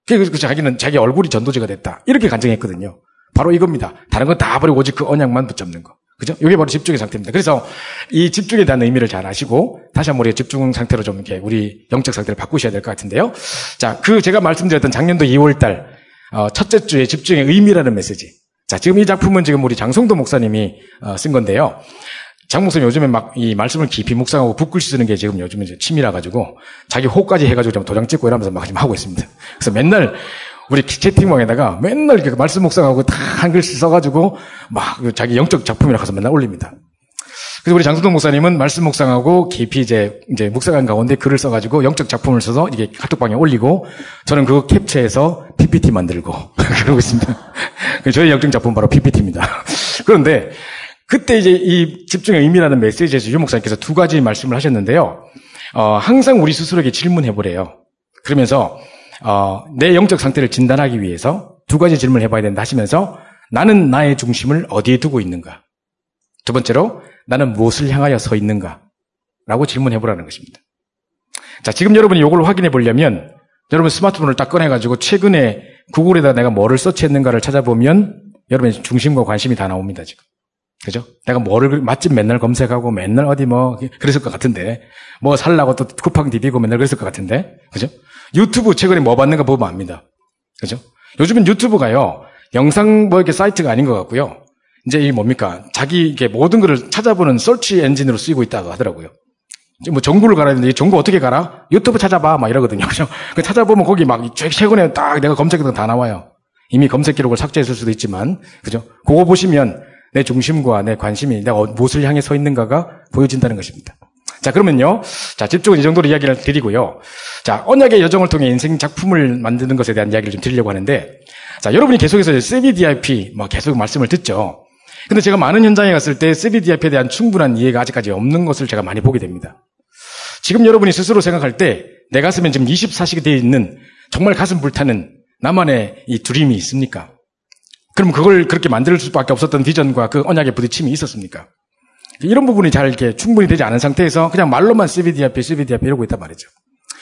그래서 자기는 자기 얼굴이 전도제가 됐다. 이렇게 간증했거든요. 바로 이겁니다. 다른 건 다 버리고 오직 그 언약만 붙잡는 거. 그죠? 이게 바로 집중의 상태입니다. 그래서 이 집중에 대한 의미를 잘 아시고 다시 한번 우리 집중 상태로 좀 이렇게 우리 영적 상태를 바꾸셔야 될 것 같은데요. 자, 그 제가 말씀드렸던 작년도 2월달 어, 첫째 주에 집중의 의미라는 메시지. 자, 지금 이 작품은 지금 우리 장성도 목사님이 어, 쓴 건데요. 장 목사님 요즘에 막 이 말씀을 깊이 묵상하고 붓글씨 쓰는 게 지금 요즘에 취미라 가지고 자기 호까지 해가지고 좀 도장 찍고 이러면서 막 지금 하고 있습니다. 그래서 맨날 우리 채팅방에다가 맨날 이렇게 말씀 묵상하고 다 한 글씨 써가지고 막 자기 영적 작품이라 해서 맨날 올립니다. 그래서 우리 장수동 목사님은 말씀 묵상하고 깊이 이제 이제 묵상한 가운데 글을 써가지고 영적 작품을 써서 이게 카톡방에 올리고 저는 그거 캡처해서 PPT 만들고 그러고 있습니다. 저희 영적 작품 바로 PPT입니다. 그런데 그때 이제 이 집중의 의미라는 메시지에서 유 목사님께서 두 가지 말씀을 하셨는데요. 어, 항상 우리 스스로에게 질문해 보래요. 그러면서 어, 내 영적 상태를 진단하기 위해서 두 가지 질문을 해봐야 된다 하시면서 나는 나의 중심을 어디에 두고 있는가? 두 번째로 나는 무엇을 향하여 서 있는가? 라고 질문해 보라는 것입니다. 자, 지금 여러분이 이걸 확인해 보려면 여러분 스마트폰을 딱 꺼내가지고 최근에 구글에다 내가 뭐를 서치했는가를 찾아보면 여러분의 중심과 관심이 다 나옵니다, 지금. 그죠? 내가 뭐를 맛집 맨날 검색하고 맨날 어디 뭐 그랬을 것 같은데 뭐 살라고 또 쿠팡 디디고 맨날 그랬을 것 같은데 그죠? 유튜브 최근에 뭐 봤는가 보면 압니다. 그죠? 요즘은 유튜브가요, 영상 뭐 이렇게 사이트가 아닌 것 같고요. 이제 이 뭡니까? 자기 이게 모든 것을 찾아보는 설치 엔진으로 쓰이고 있다고 하더라고요. 뭐 정보를 갈아야 되는데 정보 어떻게 갈아? 유튜브 찾아봐 막 이러거든요. 그죠? 그 찾아보면 거기 막 최근에 딱 내가 검색했던 다 나와요. 이미 검색 기록을 삭제했을 수도 있지만 그죠? 그거 보시면 내 중심과 내 관심이 내가 어, 무엇을 향해 서 있는가가 보여진다는 것입니다. 자, 그러면요. 자, 집중은 이 정도로 이야기를 드리고요. 자, 언약의 여정을 통해 인생 작품을 만드는 것에 대한 이야기를 좀 드리려고 하는데, 자, 여러분이 계속해서 CBDIP 뭐 계속 말씀을 듣죠. 근데 제가 많은 현장에 갔을 때 CBDIP에 대한 충분한 이해가 아직까지 없는 것을 제가 많이 보게 됩니다. 지금 여러분이 스스로 생각할 때 내 가슴에 지금 24시가 되어 있는 정말 가슴 불타는 나만의 이 드림이 있습니까? 그럼 그걸 그렇게 만들 수밖에 없었던 비전과 그 언약의 부딪힘이 있었습니까? 이런 부분이 잘 이렇게 충분히 되지 않은 상태에서 그냥 말로만 CBDIP, CBDIP 이러고 있단 말이죠.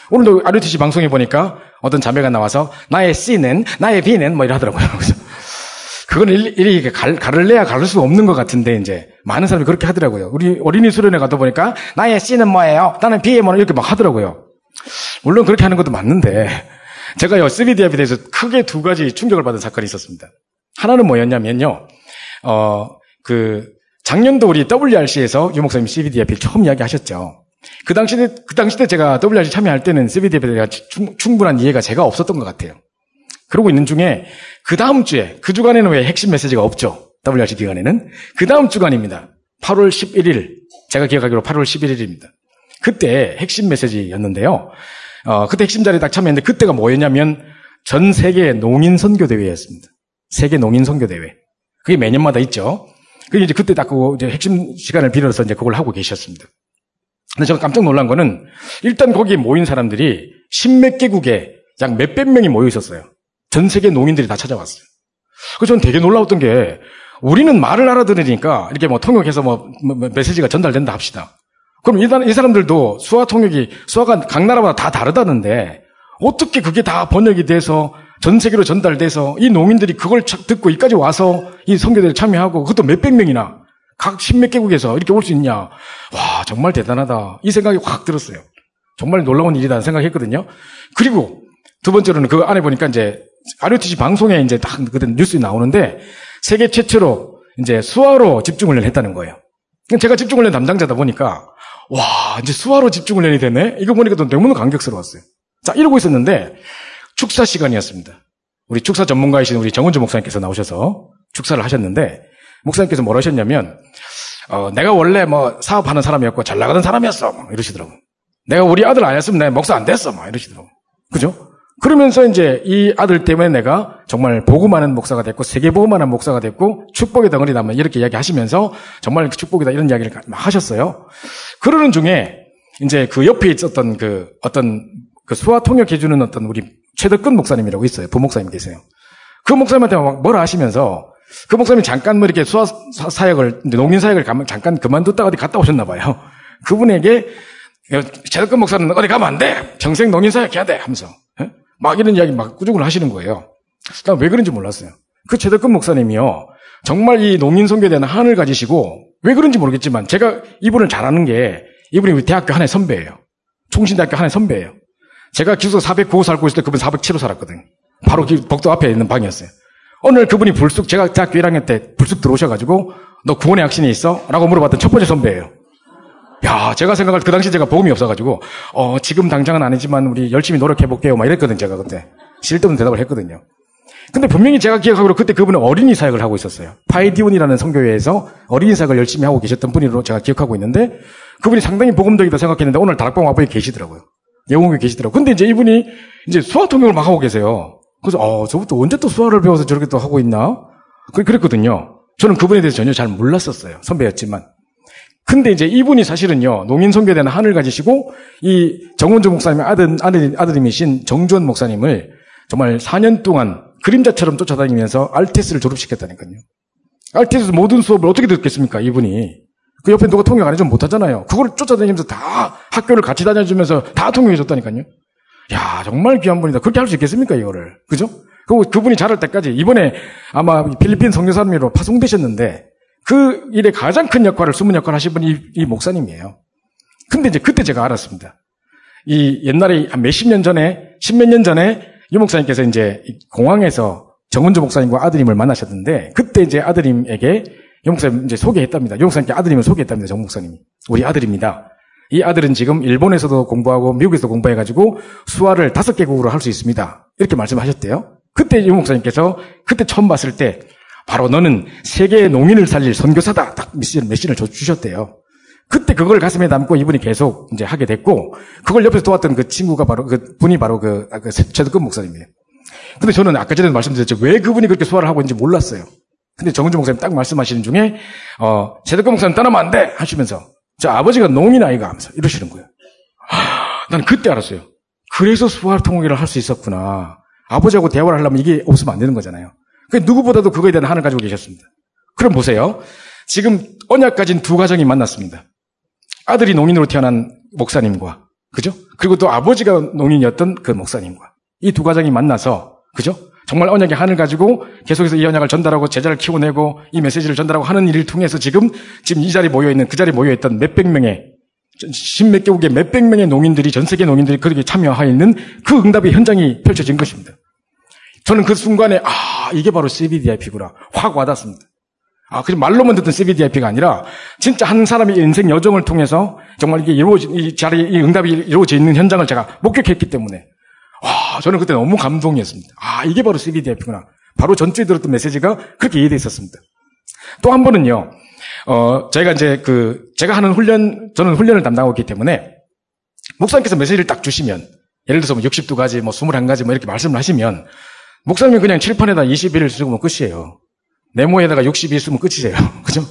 오늘도 RUTC 방송에 보니까 어떤 자매가 나와서 나의 C는, 나의 B는 뭐 이러 하더라고요. 그래서 그건 일일이 가를내야 가를 수 없는 것 같은데 이제 많은 사람이 그렇게 하더라고요. 우리 어린이 수련회 가다 보니까 나의 C는 뭐예요? 나는 B의 뭐는 이렇게 막 하더라고요. 물론 그렇게 하는 것도 맞는데 제가 요 CBDF에 대해서 크게 두 가지 충격을 받은 사건이 있었습니다. 하나는 뭐였냐면요. 어, 그 작년도 우리 WRC에서 유 목사님 CBDF를 처음 이야기 하셨죠. 그 당시 때, 그 당시 때 제가 WRC 참여할 때는 CBDF에 대한 충분한 이해가 제가 없었던 것 같아요. 그러고 있는 중에 그 다음 주에 그 주간에는 왜 핵심 메시지가 없죠? WRC 기간에는 그 다음 주간입니다. 8월 11일 제가 기억하기로 8월 11일입니다. 그때 핵심 메시지였는데요. 어, 그때 핵심 자리에 딱 참여했는데 그때가 뭐였냐면 전 세계 농인 선교 대회였습니다. 세계 농인 선교 대회. 그게 매년마다 있죠. 그게 이제 그때 딱 그 이제 핵심 시간을 빌어서 이제 그걸 하고 계셨습니다. 근데 제가 깜짝 놀란 거는 일단 거기에 모인 사람들이 십몇 개국에 약 몇백 명이 모여 있었어요. 전 세계 농인들이 다 찾아왔어요. 그래서 저는 되게 놀라웠던 게 우리는 말을 알아들으니까 이렇게 뭐 통역해서 뭐, 뭐, 뭐 메시지가 전달된다 합시다. 그럼 일단 이 사람들도 수화 통역이 수화가 각 나라마다 다 다르다는데 어떻게 그게 다 번역이 돼서 전 세계로 전달돼서 이 농민들이 그걸 듣고 이까지 와서 이 선교대에 참여하고 그것도 몇백 명이나 각 십몇 개국에서 이렇게 올 수 있냐. 와, 정말 대단하다. 이 생각이 확 들었어요. 정말 놀라운 일이다 생각했거든요. 그리고 두 번째로는 그 안에 보니까 이제 RUTC 방송에 이제 딱 그때 뉴스에 나오는데 세계 최초로 이제 수화로 집중훈련을 했다는 거예요. 제가 집중훈련 담당자다 보니까 와 이제 수화로 집중훈련이 되네. 이거 보니까 또 너무나 감격스러웠어요. 자 이러고 있었는데 축사 시간이었습니다. 우리 축사 전문가이신 우리 정은주 목사님께서 나오셔서 축사를 하셨는데 목사님께서 뭘 하셨냐면 어, 내가 원래 뭐 사업하는 사람이었고 잘 나가던 사람이었어 막 이러시더라고. 내가 우리 아들 아니었으면 내가 목사 안 됐어 막 이러시더라고. 그죠? 그러면서 이제 이 아들 때문에 내가 정말 복음하는 목사가 됐고 세계 복음하는 목사가 됐고 축복의 덩어리다 뭐 이렇게 이야기하시면서 정말 그 축복이다 이런 이야기를 하셨어요. 그러는 중에 이제 그 옆에 있었던 그 어떤 그 수화 통역해주는 어떤 우리 최덕근 목사님이라고 있어요. 부목사님 계세요. 그 목사님한테 막 뭐라 하시면서 그 목사님이 잠깐 뭐 이렇게 수화 사역을 농민 사역을 잠깐 그만뒀다가 어디 갔다 오셨나 봐요. 그분에게 최덕근 목사는 어디 가면 안 돼. 평생 농민 사역 해야 돼. 하면서 막 이런 이야기 막 꾸준히 하시는 거예요. 난 왜 그런지 몰랐어요. 그 최덕근 목사님이요. 정말 이 농민 선교에 대한 한을 가지시고 왜 그런지 모르겠지만 제가 이분을 잘 아는 게 이분이 대학교 하나의 선배예요. 총신대학교 하나의 선배예요. 제가 기숙사 409호 살고 있을 때 그분 407호 살았거든. 바로 복도 앞에 있는 방이었어요. 오늘 그분이 불쑥 제가 대학교 1학년 때 불쑥 들어오셔가지고 너 구원의 확신이 있어? 라고 물어봤던 첫 번째 선배예요. 야, 제가 생각할 그 당시 제가 복음이 없어가지고, 어, 지금 당장은 아니지만 우리 열심히 노력해볼게요. 막 이랬거든, 제가 그때. 실없는 대답을 했거든요. 근데 분명히 제가 기억하기로 그때 그분은 어린이 사역을 하고 있었어요. 파이디온이라는 성교회에서 어린이 사역을 열심히 하고 계셨던 분으로 제가 기억하고 있는데, 그분이 상당히 복음적이다 생각했는데, 오늘 다락방 와보에 계시더라고요. 영웅에 계시더라고요. 근데 이제 이분이 이제 수화 통역을 막 하고 계세요. 그래서, 어, 저부터 언제 또 수화를 배워서 저렇게 또 하고 있나? 그랬거든요. 저는 그분에 대해서 전혀 잘 몰랐었어요. 선배였지만. 근데 이제 이분이 사실은요, 농인 선교대는 한을 가지시고, 이 정원조 목사님의 아들, 아들, 아들님이신 정주원 목사님을 정말 4년 동안 그림자처럼 쫓아다니면서 알테스를 졸업시켰다니까요. 알테스 모든 수업을 어떻게 듣겠습니까, 이분이. 그 옆에 누가 통역 안 해주면 못하잖아요. 그걸 쫓아다니면서 다 학교를 같이 다녀주면서 다 통역해줬다니까요. 야, 정말 귀한 분이다. 그렇게 할 수 있겠습니까, 이거를. 그죠? 그리고 그분이 자랄 때까지, 이번에 아마 필리핀 성교사님으로 파송되셨는데, 그 일에 가장 큰 역할을, 숨은 역할을 하신 분이 이, 이 목사님이에요. 근데 이제 그때 제가 알았습니다. 이 옛날에 한 몇십 년 전에, 십몇 년 전에 유 목사님께서 이제 공항에서 정은조 목사님과 아드님을 만나셨는데 그때 이제 아드님에게 유 목사님 이제 소개했답니다. 유 목사님께 아드님을 소개했답니다. 정 목사님이 우리 아들입니다. 이 아들은 지금 일본에서도 공부하고 미국에서도 공부해가지고 수화를 다섯 개국으로 할 수 있습니다. 이렇게 말씀하셨대요. 그때 유 목사님께서 그때 처음 봤을 때 바로 너는 세계의 농인을 살릴 선교사다. 딱 메시지를, 메시지를 주셨대요. 그때 그걸 가슴에 담고 이분이 계속 이제 하게 됐고, 그걸 옆에서 도왔던 그 친구가 바로, 그 분이 바로 그, 아, 그 최덕근 목사님이에요. 근데 저는 아까 전에 말씀드렸죠. 왜 그분이 그렇게 소화를 하고 있는지 몰랐어요. 근데 정은주 목사님 딱 말씀하시는 중에, 어, 최덕근 목사님 떠나면 안 돼! 하시면서, 저 아버지가 농인 아이가 하면서 이러시는 거예요. 난 그때 알았어요. 그래서 수화통일을 할 수 있었구나. 아버지하고 대화를 하려면 이게 없으면 안 되는 거잖아요. 그 누구보다도 그거에 대한 한을 가지고 계셨습니다. 그럼 보세요. 지금 언약 가진 두 가정이 만났습니다. 아들이 농인으로 태어난 목사님과 그죠? 그리고 또 아버지가 농인이었던 그 목사님과 이 두 가정이 만나서 그죠? 정말 언약의 한을 가지고 계속해서 이 언약을 전달하고 제자를 키워내고 이 메시지를 전달하고 하는 일을 통해서 지금 지금 이 자리에 모여 있는 그 자리에 모여 있던 몇백 명의 십몇 개국의 몇백 명의 농인들이 전 세계 농인들이 그렇게 참여하여 있는 그 응답의 현장이 펼쳐진 것입니다. 저는 그 순간에 아 이게 바로 CBDIP구나 확 와닿습니다. 아, 그냥 말로만 듣던 CBDIP가 아니라 진짜 한 사람의 인생 여정을 통해서 정말 이게 이루어진 이 자리 이 응답이 이루어져 있는 현장을 제가 목격했기 때문에 와, 저는 그때 너무 감동이었습니다. 아, 이게 바로 CBDIP구나. 바로 전주에 들었던 메시지가 그렇게 이해되어 있었습니다. 또 한 번은요. 어, 저희가 이제 그 제가 하는 훈련 저는 훈련을 담당하고 있기 때문에 목사님께서 메시지를 딱 주시면 예를 들어서 뭐 62가지 뭐 21가지 뭐 이렇게 말씀을 하시면 목사님이 그냥 칠판에다 21을 쓰고 끝이에요. 네모에다가 62 쓰면 끝이에요. 그죠?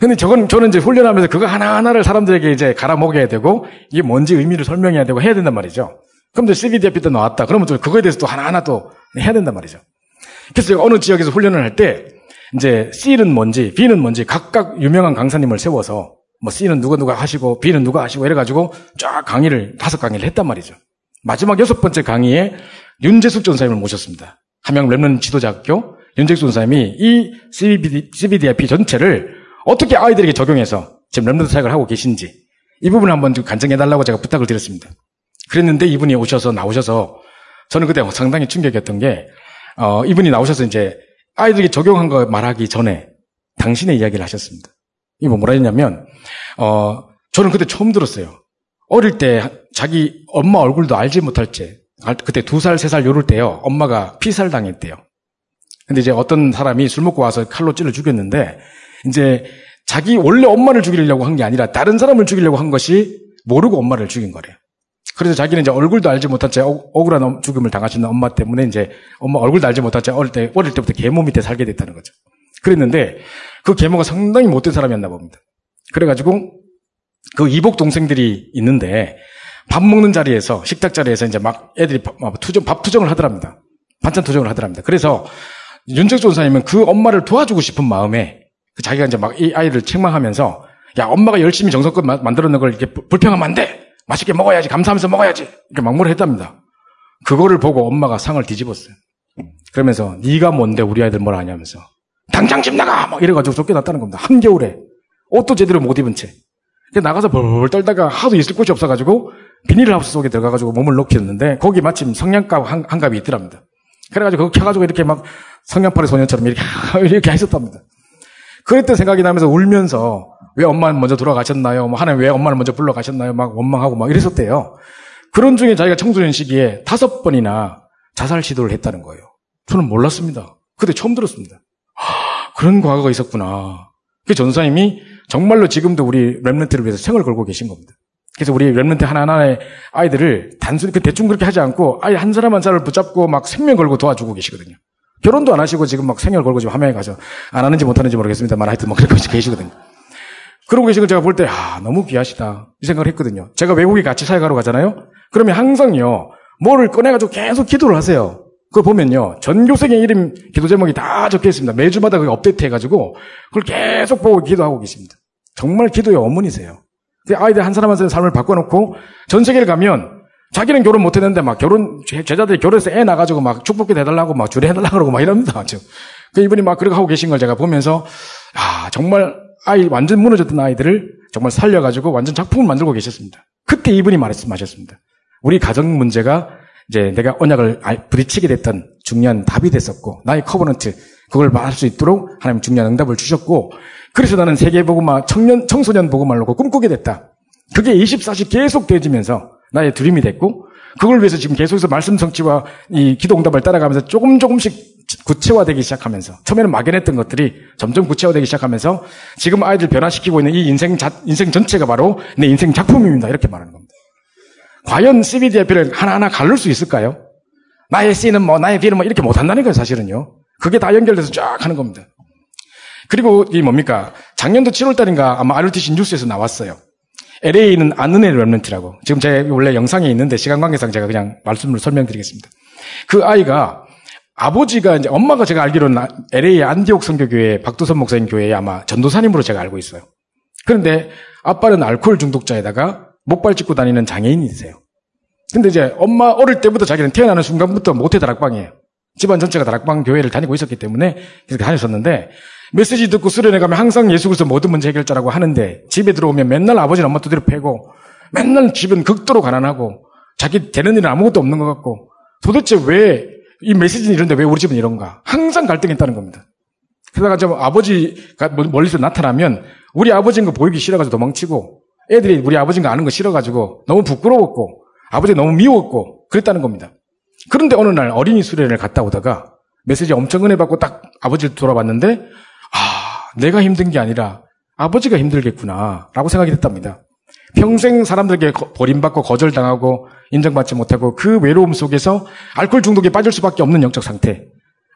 근데 저건, 저는 이제 훈련하면서 그거 하나하나를 사람들에게 이제 갈아 먹여야 되고, 이게 뭔지 의미를 설명해야 되고 해야 된단 말이죠. 그럼 이제 CBDFP 때 나왔다. 그러면 또 그거에 대해서 또 하나하나 또 해야 된단 말이죠. 그래서 제가 어느 지역에서 훈련을 할 때, 이제 C는 뭔지, B는 뭔지 각각 유명한 강사님을 세워서, 뭐 C는 누가 누가 하시고, B는 누가 하시고 이래가지고 쫙 강의를, 다섯 강의를 했단 말이죠. 마지막 여섯 번째 강의에 윤재숙 전사님을 모셨습니다. 함양 랩런 지도자학교 윤재숙 전사님이 이 CBD, CBDIP 전체를 어떻게 아이들에게 적용해서 지금 랩런트 사역을 하고 계신지 이 부분을 한번 좀 간증해달라고 제가 부탁을 드렸습니다. 그랬는데 이분이 오셔서 나오셔서 저는 그때 상당히 충격이었던 게 어, 이분이 나오셔서 이제 아이들에게 적용한 거 말하기 전에 당신의 이야기를 하셨습니다. 이게 뭐 뭐라 했냐면 어, 저는 그때 처음 들었어요. 어릴 때 자기 엄마 얼굴도 알지 못할 때 그때 두 살, 세 살 요럴 때요. 엄마가 피살 당했대요. 근데 이제 어떤 사람이 술 먹고 와서 칼로 찔러 죽였는데 이제 자기 원래 엄마를 죽이려고 한 게 아니라 다른 사람을 죽이려고 한 것이 모르고 엄마를 죽인 거래요. 그래서 자기는 이제 얼굴도 알지 못한 채 억울한 죽음을 당하시는 엄마 때문에 이제 엄마 얼굴도 알지 못한 채 어릴 때 어릴 때부터 계모 밑에 살게 됐다는 거죠. 그랬는데 그 계모가 상당히 못된 사람이었나 봅니다. 그래가지고 그 이복 동생들이 있는데 밥 먹는 자리에서 식탁 자리에서 이제 막 애들이 밥, 투정 밥 투정을 하더랍니다. 반찬 투정을 하더랍니다. 그래서 윤택 조사님은 그 엄마를 도와주고 싶은 마음에 그 자기가 이제 막 이 아이를 책망하면서 야 엄마가 열심히 정성껏 만들어 놓은 걸 이렇게 불평하면 안 돼. 맛있게 먹어야지. 감사하면서 먹어야지. 이렇게 막무를 했답니다. 그거를 보고 엄마가 상을 뒤집었어요. 그러면서 네가 뭔데 우리 아이들 뭘 아냐면서 당장 집 나가 막 이래가지고 쫓겨났다는 겁니다. 한겨울에 옷도 제대로 못 입은 채 나가서 벌 떨다가 하도 있을 곳이 없어가지고 비닐하우스 속에 들어가가지고 몸을 녹였는데 거기 마침 성냥갑 한, 한 갑이 있더랍니다. 그래가지고 그거 켜가지고 이렇게 막 성냥팔이 소년처럼 이렇게 이렇게 했었답니다. 그랬던 생각이 나면서 울면서 왜 엄마는 먼저 돌아가셨나요? 뭐 하나님 왜 엄마를 먼저 불러가셨나요? 막 원망하고 막 이랬었대요. 그런 중에 자기가 청소년 시기에 다섯 번이나 자살 시도를 했다는 거예요. 저는 몰랐습니다. 그때 처음 들었습니다. 하, 그런 과거가 있었구나. 그 전도사님이 정말로 지금도 우리 Remnant를 위해서 생을 걸고 계신 겁니다. 그래서 우리 Remnant 하나하나의 아이들을 단순히 그 대충 그렇게 하지 않고 아예 한 사람 한 사람을 붙잡고 막 생명 걸고 도와주고 계시거든요. 결혼도 안 하시고 지금 막 생명 걸고 지금 화면에 가서 안 하는지 못 하는지 모르겠습니다만 하여튼 뭐 그렇게 계시거든요. 그러고 계신 걸 제가 볼 때, 아, 너무 귀하시다. 이 생각을 했거든요. 제가 외국에 같이 사역하러 가잖아요? 그러면 항상요, 뭐를 꺼내가지고 계속 기도를 하세요. 그걸 보면요, 전교생의 이름 기도 제목이 다 적혀 있습니다. 매주마다 그게 업데이트 해가지고, 그걸 계속 보고 기도하고 계십니다. 정말 기도의 어머니세요. 그 아이들 한 사람 한 사람 삶을 바꿔놓고 전 세계를 가면 자기는 결혼 못 했는데 막 결혼 제자들이 결혼해서 애 나가지고 막 축복기도 해달라고 막 주례 해달라고 그러고 막 이럽니다. 지금 그 이분이 막 그렇게 하고 계신 걸 제가 보면서 아 정말 아이 완전 무너졌던 아이들을 정말 살려가지고 완전 작품을 만들고 계셨습니다. 그때 이분이 말씀하셨습니다. 우리 가정 문제가 이제 내가 언약을 부딪히게 됐던 중요한 답이 됐었고 나의 covenant 그걸 말할 수 있도록 하나님 중요한 응답을 주셨고 그래서 나는 세계복음화 청년 청소년 복음화를 꿈꾸게 됐다. 그게 24시 계속 되어지면서 나의 dream이 됐고 그걸 위해서 지금 계속해서 말씀 성취와 이 기도 응답을 따라가면서 조금 조금씩 구체화되기 시작하면서 처음에는 막연했던 것들이 점점 구체화되기 시작하면서 지금 아이들 변화시키고 있는 이 인생 자, 인생 전체가 바로 내 인생 작품입니다. 이렇게 말하는 겁니다. 과연 CBDF를 하나하나 가를 수 있을까요? 나의 C는 뭐, 나의 B는 뭐 이렇게 못 한다는 거예요, 사실은요. 그게 다 연결돼서 쫙 하는 겁니다. 그리고 이 뭡니까? 작년도 7월 달인가 아마 RTC 뉴스에서 나왔어요. LA는 안은혜 랩런트라고. 지금 제 원래 영상에 있는데 시간 관계상 제가 그냥 말씀을 설명드리겠습니다. 그 아이가 아버지가 이제 엄마가 제가 알기로는 LA 안디옥 선교교회 박두선 목사님 교회에 아마 전도사님으로 제가 알고 있어요. 그런데 아빠는 알코올 중독자에다가 목발 짚고 다니는 장애인이세요. 근데 이제 엄마 어릴 때부터 자기는 태어나는 순간부터 모태 다락방이에요. 집안 전체가 다락방 교회를 다니고 있었기 때문에 계속 다녔었는데 메시지 듣고 수련회 가면 항상 예수 그리스도 모든 문제 해결자라고 하는데 집에 들어오면 맨날 아버지는 엄마 두드려 패고 맨날 집은 극도로 가난하고 자기 되는 일은 아무것도 없는 것 같고 도대체 왜 이 메시지는 이런데 왜 우리 집은 이런가? 항상 갈등했다는 겁니다. 그러다가 좀 아버지가 멀리서 나타나면 우리 아버지인 거 보이기 싫어가지고 도망치고 애들이 우리 아버지인 거 아는 거 싫어가지고 너무 부끄러웠고 아버지 너무 미웠고 그랬다는 겁니다. 그런데 어느 날 어린이 수련회를 갔다 오다가 메시지 엄청 은혜 받고 딱 아버지를 돌아봤는데 아 내가 힘든 게 아니라 아버지가 힘들겠구나 라고 생각이 됐답니다. 평생 사람들에게 버림받고 거절당하고 인정받지 못하고 그 외로움 속에서 알코올 중독에 빠질 수밖에 없는 영적 상태.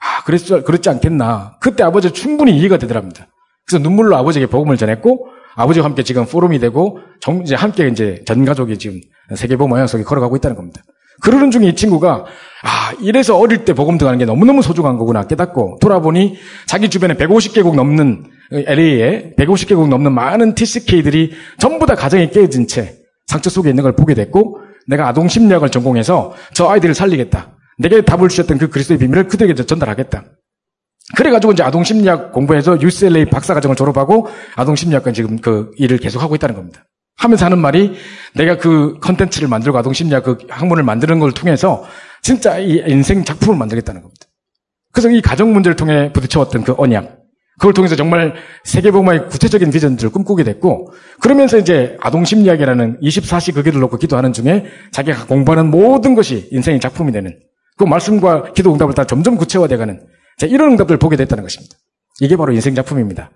아, 그랬, 그렇지 않겠나. 그때 아버지 충분히 이해가 되더랍니다. 그래서 눈물로 아버지에게 복음을 전했고, 아버지와 함께 지금 포럼이 되고, 정, 이제 함께 이제 전 가족이 지금 세계보 모양 속에 걸어가고 있다는 겁니다. 그러는 중에 이 친구가, 아, 이래서 어릴 때 복음 들어가는 게 너무너무 소중한 거구나 깨닫고, 돌아보니 자기 주변에 150개국 넘는 LA에 150개국 넘는 많은 TCK들이 전부 다 가정이 깨진 채 상처 속에 있는 걸 보게 됐고 내가 아동 심리학을 전공해서 저 아이들을 살리겠다. 내게 답을 주셨던 그 그리스도의 비밀을 그들에게 전달하겠다. 그래가지고 이제 아동 심리학 공부해서 UCLA 박사과정을 졸업하고 아동 심리학과 지금 그 일을 계속하고 있다는 겁니다. 하면서 하는 말이 내가 그 컨텐츠를 만들고 아동심리학 그 학문을 만드는 걸 통해서 진짜 이 인생 작품을 만들겠다는 겁니다. 그래서 이 가정 문제를 통해 부딪혀왔던 그 언약, 그걸 통해서 정말 세계복음화의 구체적인 비전들을 꿈꾸게 됐고, 그러면서 이제 아동심리학이라는 24시 그기를 놓고 기도하는 중에 자기가 공부하는 모든 것이 인생의 작품이 되는, 그 말씀과 기도 응답을 다 점점 구체화돼가는, 이런 응답들을 보게 됐다는 것입니다. 이게 바로 인생 작품입니다.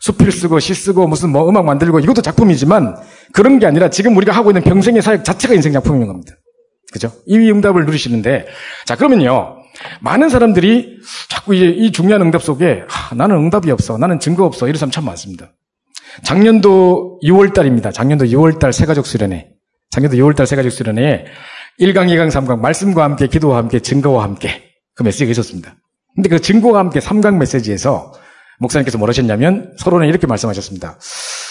수필 쓰고 시 쓰고 무슨 뭐 음악 만들고 이것도 작품이지만 그런 게 아니라 지금 우리가 하고 있는 평생의 사역 자체가 인생 작품인 겁니다. 그죠? 이 응답을 누리시는데 자 그러면요 많은 사람들이 자꾸 이제 이 중요한 응답 속에 아, 나는 응답이 없어, 나는 증거 없어 이런 사람 참 많습니다. 작년도 6월 달입니다. 작년도 6월 달 새가족 수련회. 작년도 6월 달 새가족 수련회에 1강, 2강, 3강 말씀과 함께 기도와 함께 증거와 함께 그 메시지가 있었습니다. 근데 그 증거와 함께 3강 메시지에서 목사님께서 뭘 하셨냐면 서론에 이렇게 말씀하셨습니다.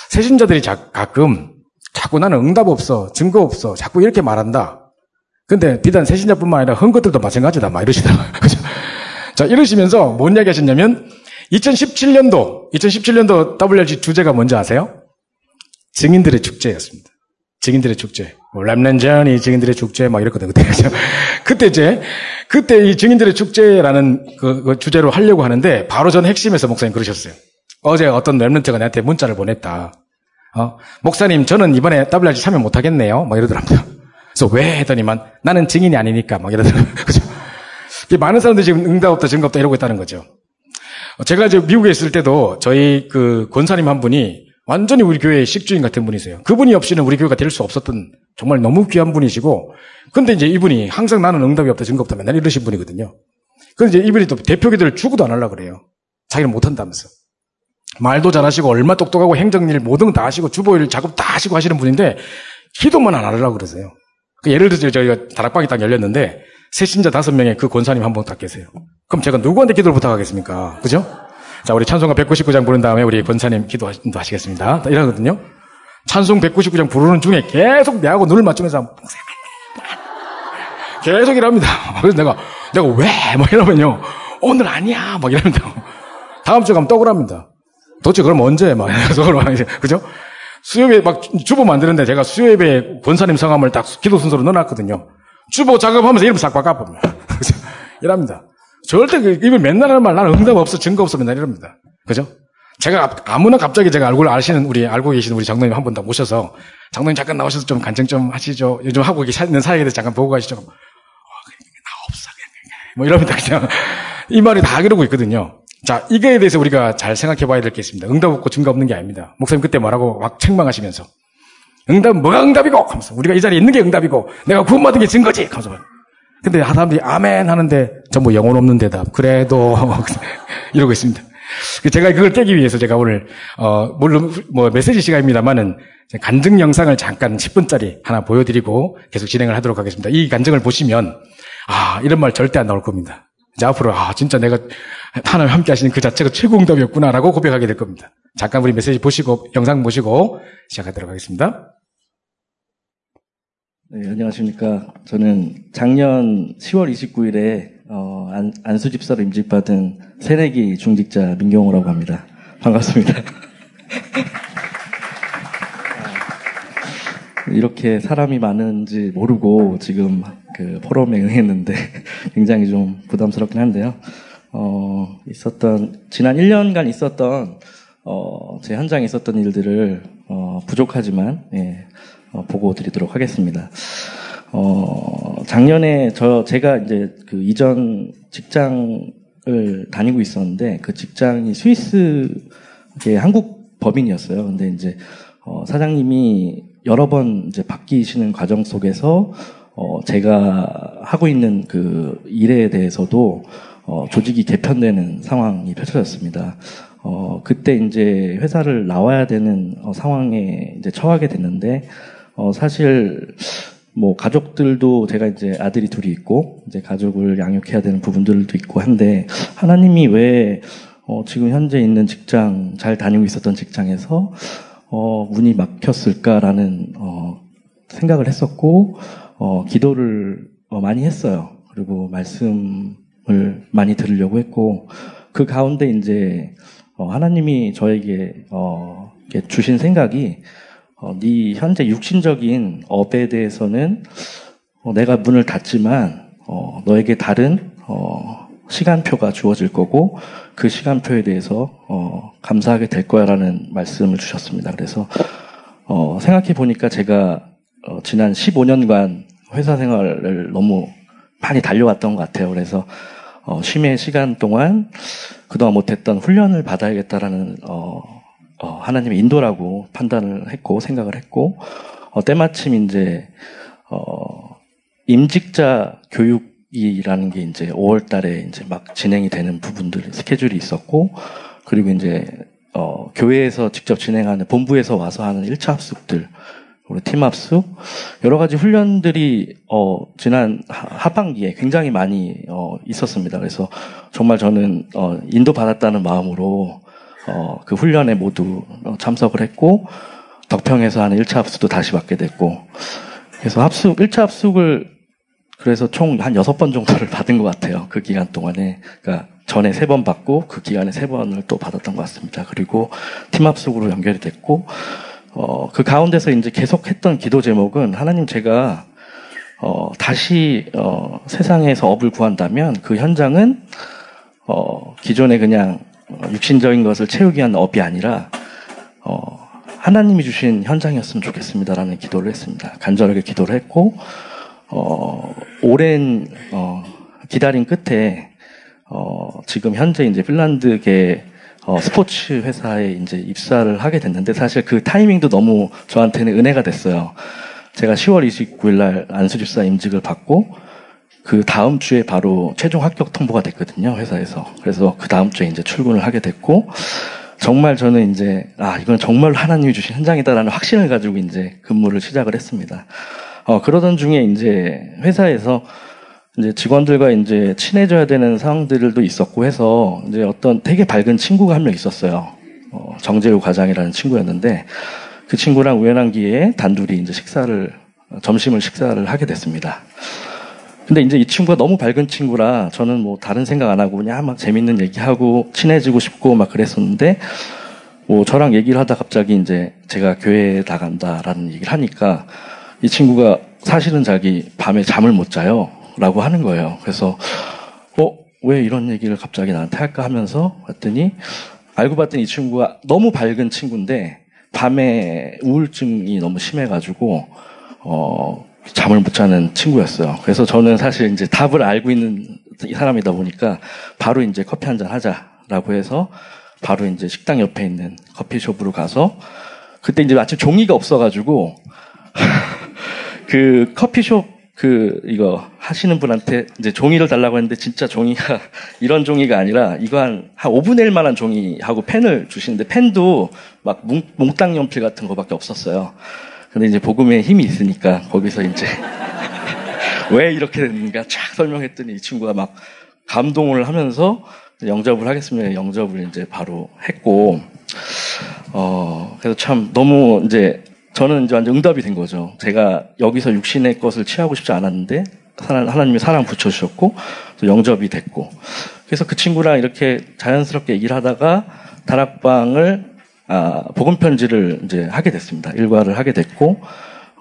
세신자들이 자, 가끔 자꾸 나는 응답 없어, 증거 없어, 자꾸 이렇게 말한다. 근데 비단 세신자뿐만 아니라 헌 것들도 마찬가지다. 막 이러시더라고요. 자, 이러시면서 뭔 이야기 하셨냐면 2017년도, 2017년도 WRG 주제가 뭔지 아세요? 증인들의 축제였습니다. 증인들의 축제. 뭐, 람난전이 증인들의 축제, 막 이랬거든요. 그때. 그때 이제, 그때 이 증인들의 축제라는 그, 그 주제로 하려고 하는데, 바로 전 핵심에서 목사님 그러셨어요. 어제 어떤 랩런트가 나한테 문자를 보냈다. 어? 목사님, 저는 이번에 WRG 참여 못하겠네요. 막 이러더라고요. 그래서 왜 했더니만 나는 증인이 아니니까 막 이러더라고요. 그죠? 많은 사람들이 지금 응답 없다, 증거 없다 이러고 있다는 거죠. 제가 이제 미국에 있을 때도 저희 그 권사님 한 분이 완전히 우리 교회의 식주인 같은 분이세요. 그분이 없이는 우리 교회가 될 수 없었던 정말 너무 귀한 분이시고, 근데 이제 이분이 항상 나는 응답이 없다, 증거 없다 맨날 이러신 분이거든요. 그런데 이제 이분이 또 대표 기도를 주고도 안 하려고 그래요. 자기는 못한다면서. 말도 잘하시고, 얼마 똑똑하고, 행정일 모든 다 하시고, 주보일 작업 다 하시고 하시는 분인데, 기도만 안 하려고 그러세요. 그 예를 들어서 저희가 다락방이 딱 열렸는데 세신자 다섯 명에 그 권사님 한 분 딱 계세요. 그럼 제가 누구한테 기도를 부탁하겠습니까? 그죠? 자, 우리 찬송가 199장 부른 다음에 우리 권사님 기도하시겠습니다. 이러거든요. 찬송 199장 부르는 중에 계속 내하고 눈을 맞추면서 계속 이럽니다. 그래서 내가 내가 왜? 막 이러면요. 오늘 아니야. 막 이러면서 다음 주에 가면 떡을 합니다. 도대체 그럼 언제? 막 이러면서 그죠? 수요예배 막 주보 만드는데 제가 수요예배 권사님 성함을 딱 기도 순서로 넣어놨거든요. 주보 작업하면서 이름 싹 바꿔봅니다. 이랍니다. 절대 그 입을 맨날 하는 말 나는 응답 없어 증거 없어 맨날 이럽니다. 그죠? 제가 아무나 갑자기 제가 얼굴 아시는 우리 알고 계시는 우리 장로님 한번더 모셔서 장로님 잠깐 나오셔서 좀 간증 좀 하시죠. 요즘 하고 있는 사역에 대해서 잠깐 보고 가시죠. 어, 나 없어. 뭐 이럽니다. 그냥 이 말이 다 그러고 있거든요. 자, 이거에 대해서 우리가 잘 생각해 봐야 될 게 있습니다. 응답 없고 증거 없는 게 아닙니다. 목사님 그때 뭐라고 막 책망하시면서 응답은 뭐가 응답이고 하면서 우리가 이 자리에 있는 게 응답이고 내가 구원받은 게 증거지 하면서 근데 사람들이 아멘 하는데 전부 영혼 없는 대답. 그래도 이러고 있습니다. 제가 그걸 깨기 위해서 제가 오늘 어 물론 뭐 메시지 시간입니다만은 간증 영상을 잠깐 10분짜리 하나 보여드리고 계속 진행을 하도록 하겠습니다. 이 간증을 보시면 아 이런 말 절대 안 나올 겁니다. 이제 앞으로 아 진짜 내가 하나님 함께 하시는 그 자체가 최고 응답이었구나라고 고백하게 될 겁니다. 잠깐 우리 메시지 보시고 영상 보시고 시작하도록 하겠습니다. 네, 안녕하십니까. 저는 작년 10월 29일에 어, 안, 안수 집사로 임직받은 새내기 중직자 민경호라고 합니다. 반갑습니다. 이렇게 사람이 많은지 모르고 지금 그 포럼에 응했는데 굉장히 좀 부담스럽긴 한데요. 어, 있었던, 지난 1년간 있었던, 어, 제 현장에 있었던 일들을, 어, 부족하지만, 예, 어, 보고 드리도록 하겠습니다. 어, 작년에 저, 제가 이제 그 이전 직장을 다니고 있었는데 그 직장이 스위스 한국 법인이었어요. 근데 이제 어, 사장님이 여러 번 이제 바뀌시는 과정 속에서 어, 제가 하고 있는 그 일에 대해서도 어, 조직이 개편되는 상황이 펼쳐졌습니다. 어, 그때 이제 회사를 나와야 되는 어, 상황에 이제 처하게 됐는데 어, 사실 뭐 가족들도 제가 이제 아들이 둘이 있고 이제 가족을 양육해야 되는 부분들도 있고 한데 하나님이 왜 어, 지금 현재 있는 직장 잘 다니고 있었던 직장에서 어, 문이 막혔을까라는 어, 생각을 했었고 어, 기도를 어, 많이 했어요. 그리고 말씀을 많이 들으려고 했고 그 가운데 이제 어, 하나님이 저에게 어, 주신 생각이 어, 네 현재 육신적인 업에 대해서는 어, 내가 문을 닫지만 어, 너에게 다른 어, 시간표가 주어질 거고 그 시간표에 대해서 어, 감사하게 될 거야라는 말씀을 주셨습니다. 그래서 어, 생각해 보니까 제가 어, 지난 15년간 회사 생활을 너무 많이 달려왔던 것 같아요. 그래서 어, 쉼의 시간 동안 그동안 못했던 훈련을 받아야겠다라는 어, 어, 하나님의 인도라고 판단을 했고 생각을 했고 어, 때마침 이제 어, 임직자 교육이라는 게 이제 5월달에 이제 막 진행이 되는 부분들 스케줄이 있었고 그리고 이제 어, 교회에서 직접 진행하는 본부에서 와서 하는 1차 합숙들 우리 팀 합숙 여러 가지 훈련들이 어, 지난 하반기에 굉장히 많이 어, 있었습니다. 그래서 정말 저는 어, 인도 받았다는 마음으로 어, 그 훈련에 모두 어, 참석을 했고 덕평에서 하는 1차 합숙도 다시 받게 됐고 그래서 합숙 1차 합숙을 그래서 총 한 6번 정도를 받은 것 같아요. 그 기간 동안에 그러니까 전에 3번 받고 그 기간에 3번을 또 받았던 것 같습니다. 그리고 팀 합숙으로 연결이 됐고 어, 그 가운데서 이제 계속했던 기도 제목은 하나님 제가 어, 다시 어, 세상에서 업을 구한다면 그 현장은 어, 기존에 그냥 육신적인 것을 채우기 위한 업이 아니라 어, 하나님이 주신 현장이었으면 좋겠습니다라는 기도를 했습니다. 간절하게 기도를 했고 어, 오랜 어, 기다림 끝에 어, 지금 현재 이제 핀란드계 어, 스포츠 회사에 이제 입사를 하게 됐는데 사실 그 타이밍도 너무 저한테는 은혜가 됐어요. 제가 10월 29일 날 안수집사 임직을 받고 그 다음 주에 바로 최종 합격 통보가 됐거든요, 회사에서. 그래서 그 다음 주에 이제 출근을 하게 됐고, 정말 저는 이제, 아, 이건 정말 하나님이 주신 현장이다라는 확신을 가지고 이제 근무를 시작을 했습니다. 어, 그러던 중에 이제 회사에서 이제 직원들과 이제 친해져야 되는 상황들도 있었고 해서 이제 어떤 되게 밝은 친구가 한 명 있었어요. 어, 정재우 과장이라는 친구였는데 그 친구랑 우연한 기회에 단둘이 이제 식사를, 점심을 식사를 하게 됐습니다. 근데 이제 이 친구가 너무 밝은 친구라 저는 뭐 다른 생각 안 하고 그냥 막 재밌는 얘기하고 친해지고 싶고 막 그랬었는데 뭐 저랑 얘기를 하다 갑자기 이제 제가 교회에 나간다라는 얘기를 하니까 이 친구가 사실은 자기 밤에 잠을 못 자요. 라고 하는 거예요. 그래서, 어, 왜 이런 얘기를 갑자기 나한테 할까 하면서 봤더니, 알고 봤더니 이 친구가 너무 밝은 친구인데, 밤에 우울증이 너무 심해가지고, 어, 잠을 못 자는 친구였어요. 그래서 저는 사실 이제 답을 알고 있는 사람이다 보니까, 바로 이제 커피 한 잔 하자라고 해서, 바로 이제 식당 옆에 있는 커피숍으로 가서, 그때 이제 마침 종이가 없어가지고, 그 커피숍 그 이거 하시는 분한테 이제 종이를 달라고 했는데 진짜 종이가 이런 종이가 아니라 이거 한, 한 5분의 1 만한 종이하고 펜을 주시는데 펜도 막 몽, 몽땅 연필 같은 거밖에 없었어요. 근데 이제 복음에 힘이 있으니까 거기서 이제 왜 이렇게 됐는가 쫙 설명했더니 이 친구가 막 감동을 하면서 영접을 하겠습니다. 영접을 이제 바로 했고 어 그래서 참 너무 이제 저는 이제 완전 응답이 된 거죠. 제가 여기서 육신의 것을 취하고 싶지 않았는데 하나님이 사랑 붙여주셨고 영접이 됐고 그래서 그 친구랑 이렇게 자연스럽게 얘기를 하다가 다락방을 아, 복음 편지를 이제 하게 됐습니다. 일과를 하게 됐고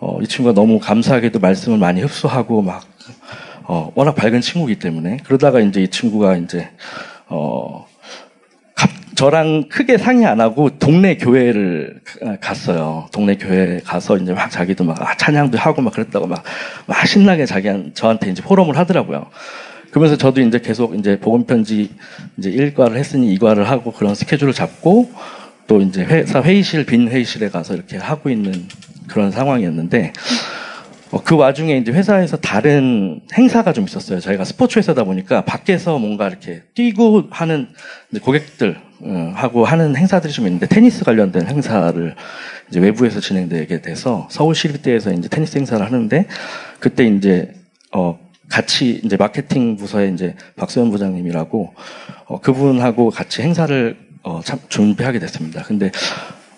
어, 이 친구가 너무 감사하게도 말씀을 많이 흡수하고 막 어, 워낙 밝은 친구이기 때문에 그러다가 이제 이 친구가 이제 어, 저랑 크게 상의 안 하고 동네 교회를 갔어요. 동네 교회 가서 이제 막 자기도 막 아, 찬양도 하고 막 그랬다고 막, 막 신나게 자기 저한테 이제 포럼을 하더라고요. 그러면서 저도 이제 계속 이제 복음 편지 이제 일과를 했으니 이과를 하고 그런 스케줄을 잡고 또 이제 회사 회의실 빈 회의실에 가서 이렇게 하고 있는 그런 상황이었는데 어, 그 와중에 이제 회사에서 다른 행사가 좀 있었어요. 저희가 스포츠 회사다 보니까 밖에서 뭔가 이렇게 뛰고 하는 고객들 어, 하고 하는 행사들이 좀 있는데 테니스 관련된 행사를 이제 외부에서 진행되게 돼서 서울시립대에서 이제 테니스 행사를 하는데 그때 이제 어 같이 이제 마케팅 부서에 이제 박소연 부장님이라고 어 그분하고 같이 행사를 어 참 준비하게 됐습니다. 근데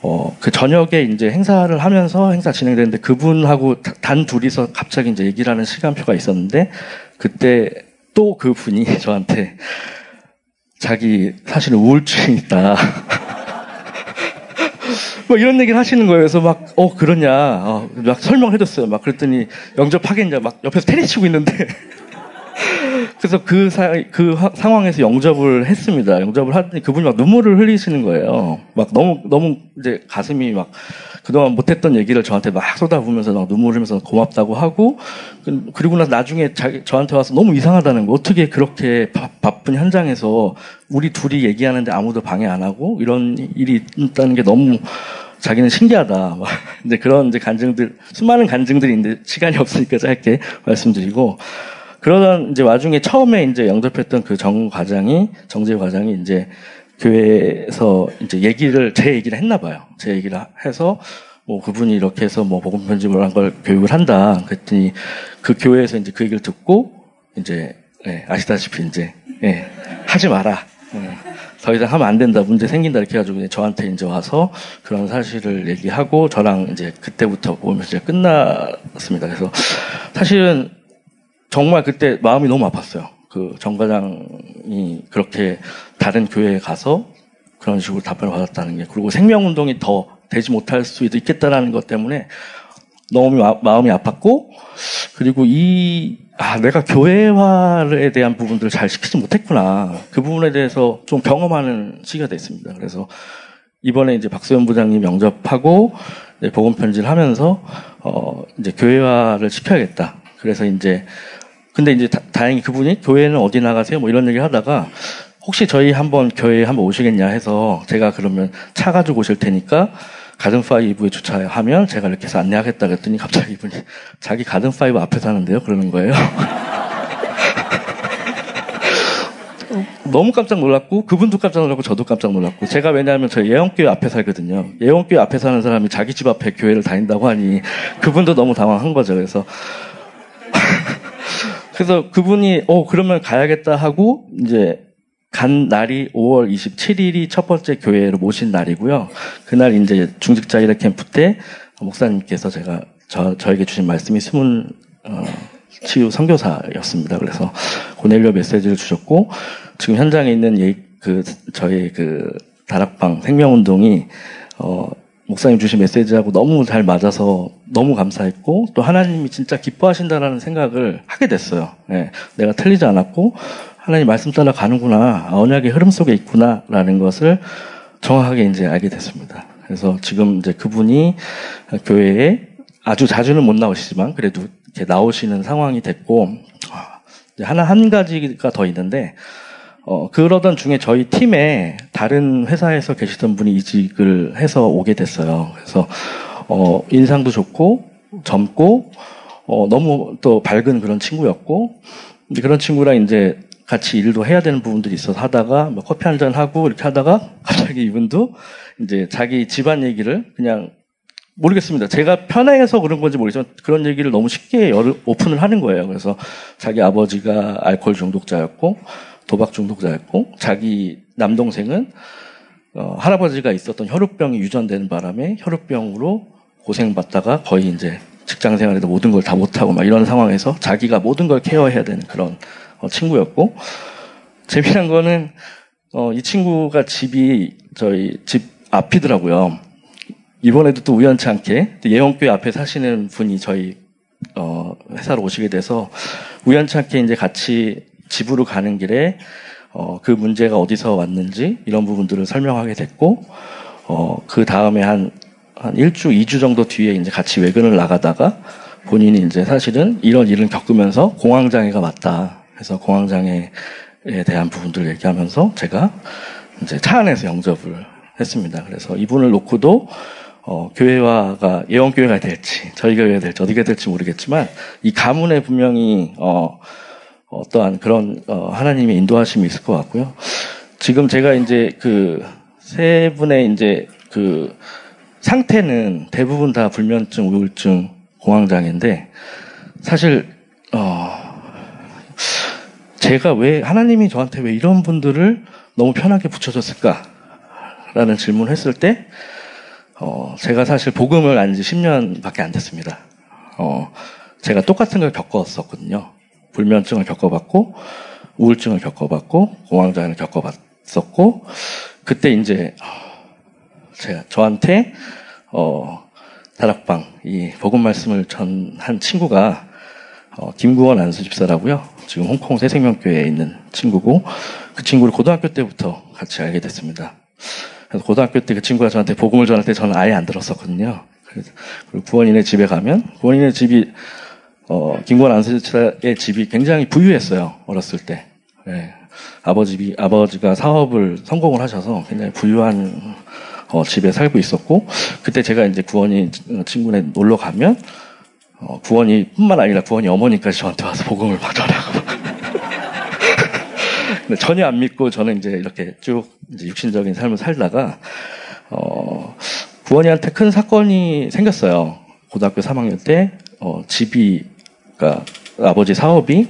어, 그 저녁에 이제 행사를 하면서 행사 진행되는데 그분하고 단 둘이서 갑자기 이제 얘기를 하는 시간표가 있었는데 그때 또 그 분이 저한테 자기 사실은 우울증이 있다. 뭐 이런 얘기를 하시는 거예요. 그래서 막, 어, 그러냐. 어, 막 설명을 해줬어요. 막 그랬더니 영접하겠냐. 막 옆에서 테니스 치고 있는데. 그래서 그, 사, 그 하, 상황에서 영접을 했습니다. 영접을 하더니 그분이 막 눈물을 흘리시는 거예요. 막 너무, 너무 이제 가슴이 막 그동안 못했던 얘기를 저한테 막 쏟아부으면서 막 눈물 흘리면서 고맙다고 하고 그, 그리고 나서 나중에 자기, 저한테 와서 너무 이상하다는 거. 어떻게 그렇게 바, 바쁜 현장에서 우리 둘이 얘기하는데 아무도 방해 안 하고 이런 일이 있다는 게 너무 자기는 신기하다. 이제 그런 이제 간증들, 수많은 간증들이 있는데 시간이 없으니까 짧게 말씀드리고 그러던 이제 와중에 처음에 이제 영접했던 그 정 과장이 정재 과장이 이제 교회에서 이제 얘기를 제 얘기를 했나 봐요. 제 얘기를 해서 뭐 그분이 이렇게 해서 뭐 복음 편집을 한 걸 교육을 한다. 그랬더니 그 교회에서 이제 그 얘기를 듣고 이제 예, 아시다시피 이제 예, 하지 마라. 예, 더 이상 하면 안 된다. 문제 생긴다 이렇게 해가지고 저한테 이제 와서 그런 사실을 얘기하고 저랑 이제 그때부터 편집이 끝났습니다. 그래서 사실은 정말 그때 마음이 너무 아팠어요. 그 정과장이 그렇게 다른 교회에 가서 그런 식으로 답변을 받았다는 게 그리고 생명운동이 더 되지 못할 수도 있겠다라는 것 때문에 너무 마음이 아팠고 그리고 이 아, 내가 교회화에 대한 부분들을 잘 시키지 못했구나. 그 부분에 대해서 좀 경험하는 시기가 됐습니다. 그래서 이번에 이제 박수현 부장님 영접하고 복음 편지를 하면서 어 이제 교회화를 시켜야겠다. 그래서 이제 근데 이제 다, 행히 그분이 교회는 어디 나가세요? 뭐 이런 얘기 하다가 혹시 저희 한번 교회에 한번 오시겠냐 해서 제가 그러면 차 가지고 오실 테니까 가든파이브에 주차하면 제가 이렇게 해서 안내하겠다 그랬더니 갑자기 이분이 자기 가든파이브 앞에 사는데요? 그러는 거예요. 너무 깜짝 놀랐고 그분도 깜짝 놀랐고 저도 깜짝 놀랐고 제가 왜냐하면 저 예원교회 앞에 살거든요. 예원교회 앞에 사는 사람이 자기 집 앞에 교회를 다닌다고 하니 그분도 너무 당황한 거죠. 그래서 그래서 그분이 어 그러면 가야겠다 하고 이제 간 날이 5월 27일이 첫 번째 교회로 모신 날이고요. 그날 이제 중직자 일회 캠프 때 목사님께서 제가 저, 저에게 주신 말씀이 숨은 어, 치유 선교사였습니다. 그래서 고넬료 메시지를 주셨고 지금 현장에 있는 예, 그 저희 그 다락방 생명운동이 어 목사님 주신 메시지하고 너무 잘 맞아서 너무 감사했고 또 하나님이 진짜 기뻐하신다라는 생각을 하게 됐어요. 예, 내가 틀리지 않았고 하나님 말씀 따라 가는구나 언약의 흐름 속에 있구나라는 것을 정확하게 이제 알게 됐습니다. 그래서 지금 이제 그분이 교회에 아주 자주는 못 나오시지만 그래도 이렇게 나오시는 상황이 됐고 하나 한 가지가 더 있는데 어, 그러던 중에 저희 팀에 다른 회사에서 계시던 분이 이직을 해서 오게 됐어요. 그래서, 어, 인상도 좋고, 젊고, 어, 너무 또 밝은 그런 친구였고, 그런 친구랑 이제 같이 일도 해야 되는 부분들이 있어서 하다가 뭐 커피 한 잔 하고 이렇게 하다가 갑자기 이분도 이제 자기 집안 얘기를 그냥 모르겠습니다. 제가 편해서 그런 건지 모르지만 그런 얘기를 너무 쉽게 오픈을 하는 거예요. 그래서 자기 아버지가 알코올 중독자였고 도박 중독자였고 자기 남동생은 어, 할아버지가 있었던 혈우병이 유전되는 바람에 혈우병으로 고생받다가 거의 이제 직장 생활에도 모든 걸 다 못하고 막 이런 상황에서 자기가 모든 걸 케어해야 되는 그런 어, 친구였고 재미난 거는 어, 이 친구가 집이 저희 집 앞이더라고요. 이번에도 또 우연치 않게 예원교회 앞에 사시는 분이 저희 어, 회사로 오시게 돼서 우연치 않게 이제 같이 집으로 가는 길에 어, 그 문제가 어디서 왔는지 이런 부분들을 설명하게 됐고 어, 그 다음에 한, 한 1주, 2주 정도 뒤에 이제 같이 외근을 나가다가 본인이 이제 사실은 이런 일을 겪으면서 공황장애가 맞다. 그래서 공황장애에 대한 부분들을 얘기하면서 제가 이제 차 안에서 영접을 했습니다. 그래서 이분을 놓고도 어, 교회화가 예원교회가 될지 저희 교회가 될지 어디가 될지 모르겠지만 이 가문에 분명히 어, 어떠한 그런 어, 하나님의 인도하심이 있을 것 같고요. 지금 제가 이제 그 세 분의 이제 그 상태는 대부분 다 불면증, 우울증, 공황장애인데 사실 어 제가 왜 하나님이 저한테 왜 이런 분들을 너무 편하게 붙여줬을까라는 질문을 했을 때 어, 제가 사실 복음을 안 지 10년밖에 안 됐습니다. 어, 제가 똑같은 걸 겪었었거든요. 불면증을 겪어봤고 우울증을 겪어봤고 공황장애를 겪어봤었고 그때 이제 제가 저한테 어 다락방 이 복음 말씀을 전한 친구가 어, 김구원 안수 집사라고요. 지금 홍콩 새생명교회에 있는 친구고 그 친구를 고등학교 때부터 같이 알게 됐습니다. 그래서 고등학교 때 그 친구가 저한테 복음을 전할 때 저는 아예 안 들었었거든요. 그리고 구원인의 집에 가면 구원인의 집이 어, 김건 안세차의 집이 굉장히 부유했어요. 어렸을 때. 네. 아버지, 아버지가 사업을 성공을 하셔서 굉장히 부유한 어, 집에 살고 있었고, 그때 제가 이제 구원이 친구네 놀러 가면, 어, 구원이 뿐만 아니라 구원이 어머니까지 저한테 와서 복음을 받아라고. 전혀 안 믿고 저는 이제 이렇게 쭉 이제 육신적인 삶을 살다가, 어, 구원이한테 큰 사건이 생겼어요. 고등학교 3학년 때, 어, 집이 그러니까 아버지 사업이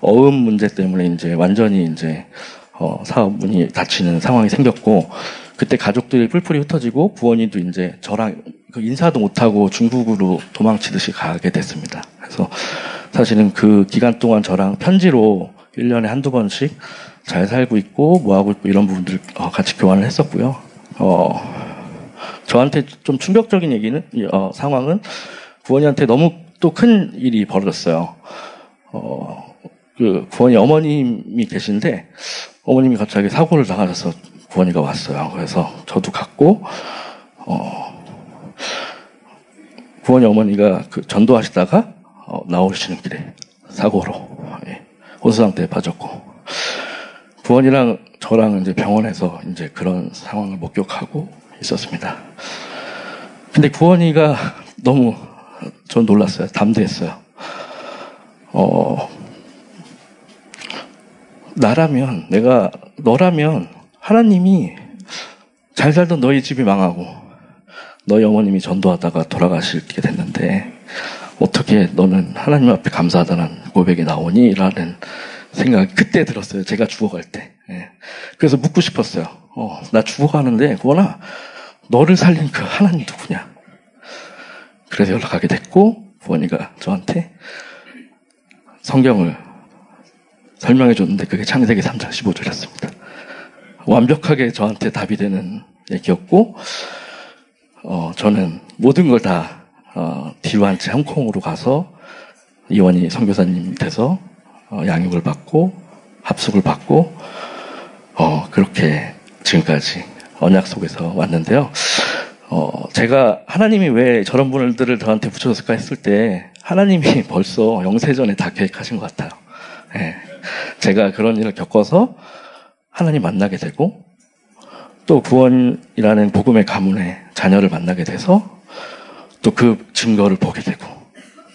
어음 문제 때문에 이제 완전히 이제 어, 사업 문이 닫히는 상황이 생겼고 그때 가족들이 뿔뿔이 흩어지고 부원이도 이제 저랑 그 인사도 못하고 중국으로 도망치듯이 가게 됐습니다. 그래서 사실은 그 기간 동안 저랑 편지로 1년에 한두 번씩 잘 살고 있고 뭐 하고 있고 이런 부분들 어, 같이 교환을 했었고요. 어, 저한테 좀 충격적인 얘기는 어, 상황은 부원이한테 너무 또 큰 일이 벌어졌어요. 어, 그 구원이 어머님이 계신데 어머님이 갑자기 사고를 당하셔서 구원이가 왔어요. 그래서 저도 갔고 어, 구원이 어머니가 그 전도하시다가 어, 나오시는 길에 사고로 예, 혼수 상태에 빠졌고 구원이랑 저랑 이제 병원에서 이제 그런 상황을 목격하고 있었습니다. 근데 구원이가 너무 전 놀랐어요. 담대했어요. 어, 나라면, 내가, 너라면 하나님이 잘 살던 너희 집이 망하고 너희 어머님이 전도하다가 돌아가시게 됐는데 어떻게 너는 하나님 앞에 감사하다는 고백이 나오니? 라는 생각이 그때 들었어요. 제가 죽어갈 때. 예. 그래서 묻고 싶었어요. 어, 나 죽어가는데, 구원아, 너를 살린 그 하나님 누구냐? 그래서 연락하게 됐고 부원이가 저한테 성경을 설명해 줬는데 그게 창세기 3장 15절이었습니다. 완벽하게 저한테 답이 되는 얘기였고 어, 저는 모든 걸 다, 어, 뒤로 한 채 홍콩으로 가서 이원희 선교사님 밑에서 어, 양육을 받고 합숙을 받고 어, 그렇게 지금까지 언약 속에서 왔는데요. 어, 제가 하나님이 왜 저런 분들을 저한테 붙여줬을까 했을 때 하나님이 벌써 영세전에 다 계획하신 것 같아요. 예. 제가 그런 일을 겪어서 하나님 만나게 되고 또 구원이라는 복음의 가문의 자녀를 만나게 돼서 또 그 증거를 보게 되고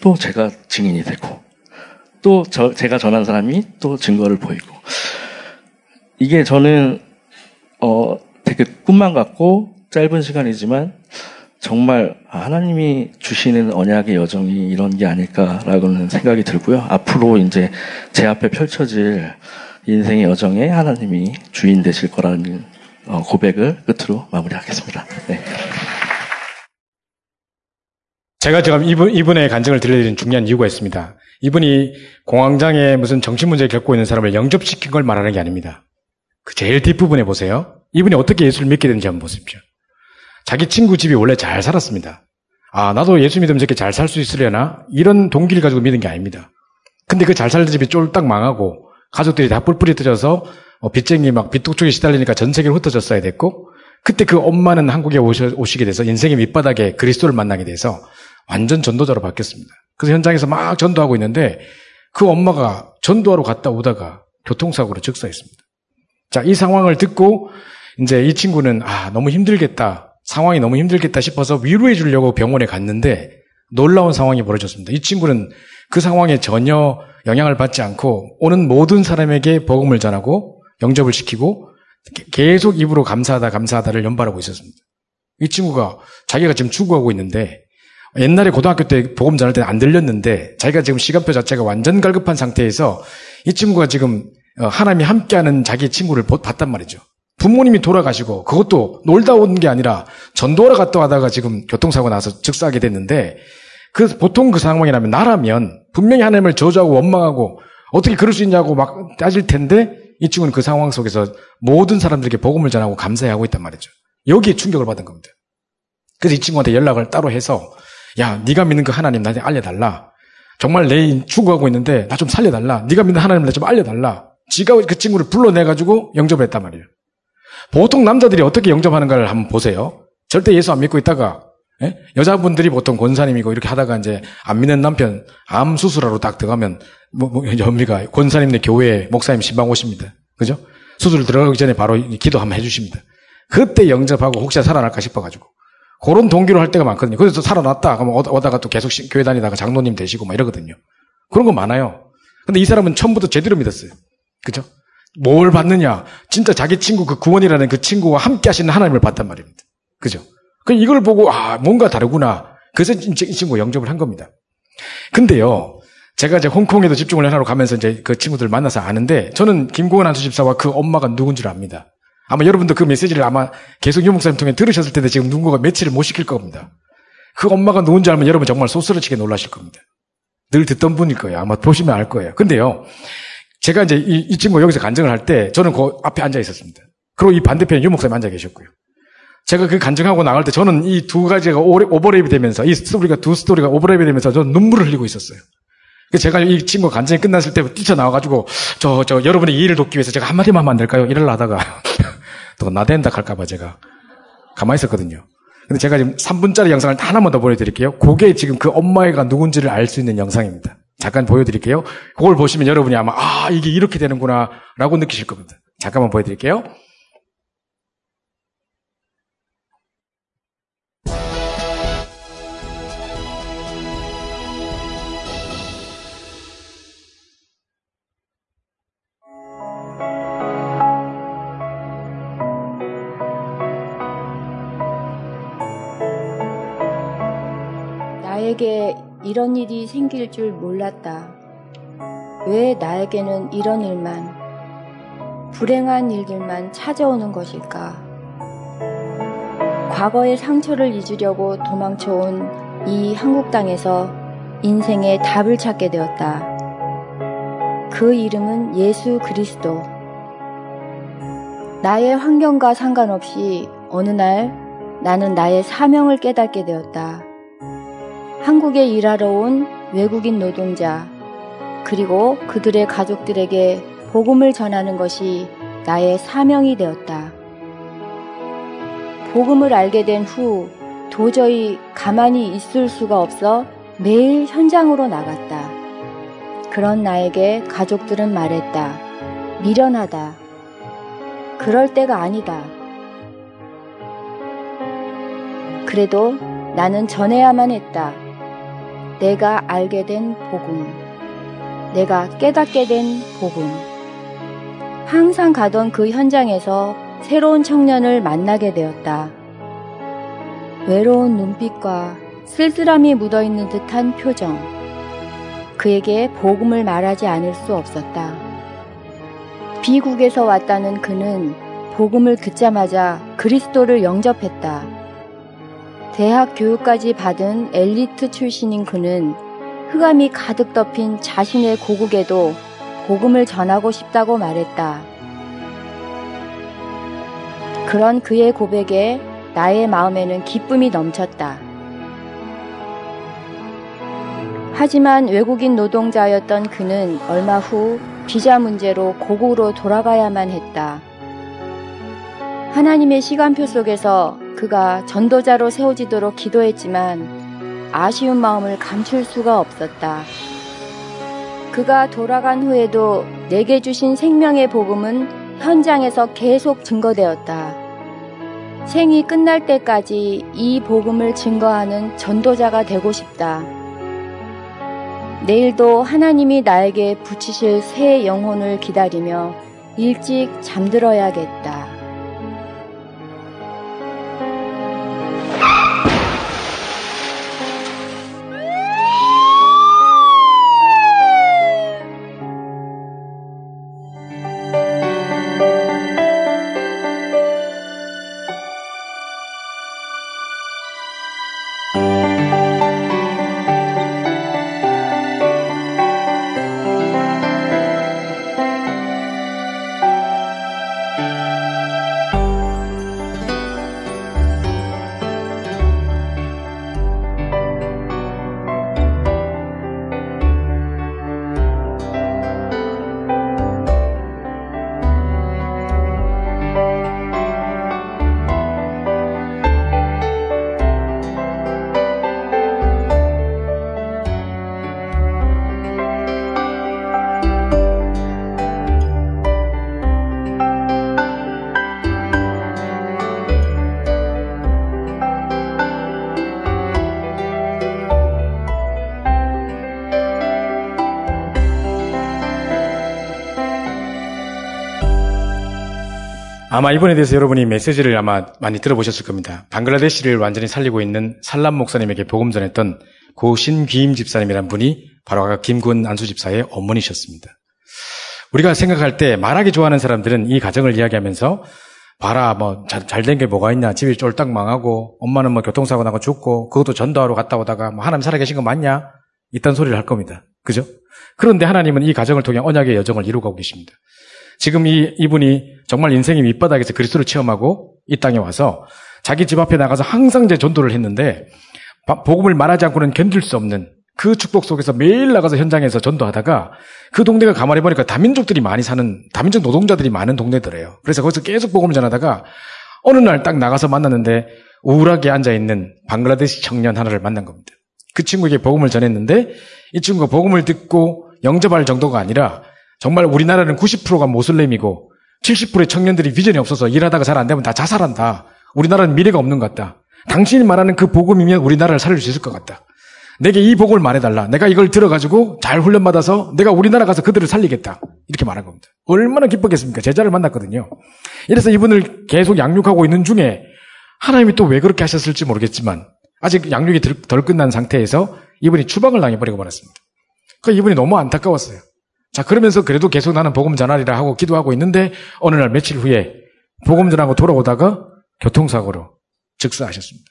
또 제가 증인이 되고 또 저, 제가 전한 사람이 또 증거를 보이고 이게 저는 어 되게 꿈만 같고 짧은 시간이지만 정말 하나님이 주시는 언약의 여정이 이런 게 아닐까라고는 생각이 들고요. 앞으로 이제 제 앞에 펼쳐질 인생의 여정에 하나님이 주인 되실 거라는 어, 고백을 끝으로 마무리하겠습니다. 네. 제가 지금 이분, 이분의 간증을 들려드리는 중요한 이유가 있습니다. 이분이 공황장애 무슨 정신 문제를 겪고 있는 사람을 영접시킨 걸 말하는 게 아닙니다. 그 제일 뒷부분에 보세요. 이분이 어떻게 예수를 믿게 되는지 한번 보십시오. 자기 친구 집이 원래 잘 살았습니다. 아, 나도 예수 믿으면 저렇게 잘 살 수 있으려나? 이런 동기를 가지고 믿은 게 아닙니다. 근데 그 잘 살던 집이 쫄딱 망하고 가족들이 다 뿔뿔이 터져서 어, 빚쟁이 막 빚독촉에 시달리니까 전 세계로 흩어졌어야 됐고 그때 그 엄마는 한국에 오시, 오시게 돼서 인생의 밑바닥에 그리스도를 만나게 돼서 완전 전도자로 바뀌었습니다. 그래서 현장에서 막 전도하고 있는데 그 엄마가 전도하러 갔다 오다가 교통사고로 즉사했습니다. 자, 이 상황을 듣고 이제 이 친구는 아, 너무 힘들겠다. 상황이 너무 힘들겠다 싶어서 위로해 주려고 병원에 갔는데 놀라운 상황이 벌어졌습니다. 이 친구는 그 상황에 전혀 영향을 받지 않고 오는 모든 사람에게 복음을 전하고 영접을 시키고 계속 입으로 감사하다 감사하다를 연발하고 있었습니다. 이 친구가 자기가 지금 추구하고 있는데 옛날에 고등학교 때 복음 전할 때는 안 들렸는데 자기가 지금 시간표 자체가 완전 갈급한 상태에서 이 친구가 지금 어, 하나님이 함께하는 자기 친구를 봤단 말이죠. 부모님이 돌아가시고 그것도 놀다 온 게 아니라 전도하러 갔다 하다가 지금 교통사고 나서 즉사하게 됐는데 그 보통 그 상황이라면 나라면 분명히 하나님을 저주하고 원망하고 어떻게 그럴 수 있냐고 막 따질 텐데 이 친구는 그 상황 속에서 모든 사람들에게 복음을 전하고 감사해하고 있단 말이죠. 여기에 충격을 받은 겁니다. 그래서 이 친구한테 연락을 따로 해서 야 네가 믿는 그 하나님 나한테 알려달라. 정말 내 추구하고 있는데 나 좀 살려달라. 네가 믿는 하나님 나 좀 알려달라. 지가 그 친구를 불러내가지고 영접을 했단 말이에요. 보통 남자들이 어떻게 영접하는가를 한번 보세요. 절대 예수 안 믿고 있다가 예? 여자분들이 보통 권사님이고 이렇게 하다가 이제 안 믿는 남편 암 수술하러 딱 들어가면 뭐, 뭐 연미가 권사님네 교회 목사님 신방 오십니다. 그죠? 수술 들어가기 전에 바로 기도 한번 해주십니다. 그때 영접하고 혹시 살아날까 싶어가지고 그런 동기로 할 때가 많거든요. 그래서 살아났다 그러면 오다가 또 계속 교회 다니다가 장로님 되시고 막 이러거든요. 그런 거 많아요. 근데 이 사람은 처음부터 제대로 믿었어요. 그죠? 뭘 받느냐? 진짜 자기 친구 그 구원이라는 그 친구와 함께 하시는 하나님을 봤단 말입니다. 그죠? 그 이걸 보고 아 뭔가 다르구나. 그래서 이 친구 영접을 한 겁니다. 근데요, 제가 이제 홍콩에도 집중을 하러 가면서 이제 그 친구들 만나서 아는데 저는 김고은 한수집사와 그 엄마가 누군지를 압니다. 아마 여러분도 그 메시지를 아마 계속 유목사님 통해 들으셨을 텐데 지금 누군가가 며칠을 못 시킬 겁니다. 그 엄마가 누군지 알면 여러분 정말 소스러치게 놀라실 겁니다. 늘 듣던 분일 거예요. 아마 보시면 알 거예요. 근데요, 제가 이제 이, 이 친구 여기서 간증을 할 때 저는 그 앞에 앉아 있었습니다. 그리고 이 반대편에 유 목사님 앉아 계셨고요. 제가 그 간증하고 나갈 때 저는 이 두 가지가 오버랩이 되면서 이 스토리가 두 스토리가 오버랩이 되면서 저는 눈물을 흘리고 있었어요. 제가 이 친구 간증이 끝났을 때 뛰쳐나와가지고 저, 저 여러분의 이해를 돕기 위해서 제가 한마디만 하면 안 될까요? 이러려 하다가 또 나댄다 할까봐 제가 가만히 있었거든요. 근데 제가 지금 3분짜리 영상을 하나만 더 보여드릴게요. 그게 지금 그 엄마애가 누군지를 알 수 있는 영상입니다. 잠깐 보여드릴게요. 그걸 보시면 여러분이 아마 아 이게 이렇게 되는구나 라고 느끼실 겁니다. 잠깐만 보여드릴게요. 나에게 이런 일이 생길 줄 몰랐다. 왜 나에게는 이런 일만, 불행한 일들만 찾아오는 것일까? 과거의 상처를 잊으려고 도망쳐온 이 한국 땅에서 인생의 답을 찾게 되었다. 그 이름은 예수 그리스도. 나의 환경과 상관없이 어느 날 나는 나의 사명을 깨닫게 되었다. 한국에 일하러 온 외국인 노동자, 그리고 그들의 가족들에게 복음을 전하는 것이 나의 사명이 되었다. 복음을 알게 된 후 도저히 가만히 있을 수가 없어 매일 현장으로 나갔다. 그런 나에게 가족들은 말했다. 미련하다. 그럴 때가 아니다. 그래도 나는 전해야만 했다. 내가 알게 된 복음. 내가 깨닫게 된 복음. 항상 가던 그 현장에서 새로운 청년을 만나게 되었다. 외로운 눈빛과 쓸쓸함이 묻어있는 듯한 표정. 그에게 복음을 말하지 않을 수 없었다. 비국에서 왔다는 그는 복음을 듣자마자 그리스도를 영접했다. 대학 교육까지 받은 엘리트 출신인 그는 흑암이 가득 덮인 자신의 고국에도 복음을 전하고 싶다고 말했다. 그런 그의 고백에 나의 마음에는 기쁨이 넘쳤다. 하지만 외국인 노동자였던 그는 얼마 후 비자 문제로 고국으로 돌아가야만 했다. 하나님의 시간표 속에서 그가 전도자로 세워지도록 기도했지만 아쉬운 마음을 감출 수가 없었다. 그가 돌아간 후에도 내게 주신 생명의 복음은 현장에서 계속 증거되었다. 생이 끝날 때까지 이 복음을 증거하는 전도자가 되고 싶다. 내일도 하나님이 나에게 붙이실 새 영혼을 기다리며 일찍 잠들어야겠다. 아마 이번에 대해서 여러분이 메시지를 아마 많이 들어보셨을 겁니다. 방글라데시를 완전히 살리고 있는 살람 목사님에게 복음 전했던 고신귀임 집사님이란 분이 바로 아까 김군 안수 집사의 어머니셨습니다. 우리가 생각할 때 말하기 좋아하는 사람들은 이 가정을 이야기하면서 봐라 뭐 잘 된 게 뭐가 있냐 집이 쫄딱 망하고 엄마는 뭐 교통사고 나고 죽고 그것도 전도하러 갔다 오다가 뭐 하나님 살아계신 거 맞냐 이딴 소리를 할 겁니다. 그죠? 그런데 하나님은 이 가정을 통해 언약의 여정을 이루고 계십니다. 지금 이, 이분이 정말 인생의 밑바닥에서 그리스도를 체험하고 이 땅에 와서 자기 집 앞에 나가서 항상 제 전도를 했는데 복음을 말하지 않고는 견딜 수 없는 그 축복 속에서 매일 나가서 현장에서 전도하다가 그 동네가 가만히 보니까 다민족들이 많이 사는 다민족 노동자들이 많은 동네더래요. 그래서 거기서 계속 복음을 전하다가 어느 날 딱 나가서 만났는데 우울하게 앉아 있는 방글라데시 청년 하나를 만난 겁니다. 그 친구에게 복음을 전했는데 이 친구가 복음을 듣고 영접할 정도가 아니라 정말 우리나라는 90%가 모슬렘이고 70%의 청년들이 비전이 없어서 일하다가 잘 안 되면 다 자살한다. 우리나라는 미래가 없는 것 같다. 당신이 말하는 그 복음이면 우리나라를 살릴 수 있을 것 같다. 내게 이 복음을 말해달라. 내가 이걸 들어가지고 잘 훈련받아서 내가 우리나라 가서 그들을 살리겠다. 이렇게 말한 겁니다. 얼마나 기뻤겠습니까? 제자를 만났거든요. 이래서 이분을 계속 양육하고 있는 중에 하나님이 또 왜 그렇게 하셨을지 모르겠지만 아직 양육이 덜 끝난 상태에서 이분이 추방을 당해버리고 말았습니다. 그 이분이 너무 안타까웠어요. 자, 그러면서 그래도 계속 나는 복음 전하리라 하고 기도하고 있는데 어느 날 며칠 후에 복음 전하고 돌아오다가 교통사고로 즉사하셨습니다.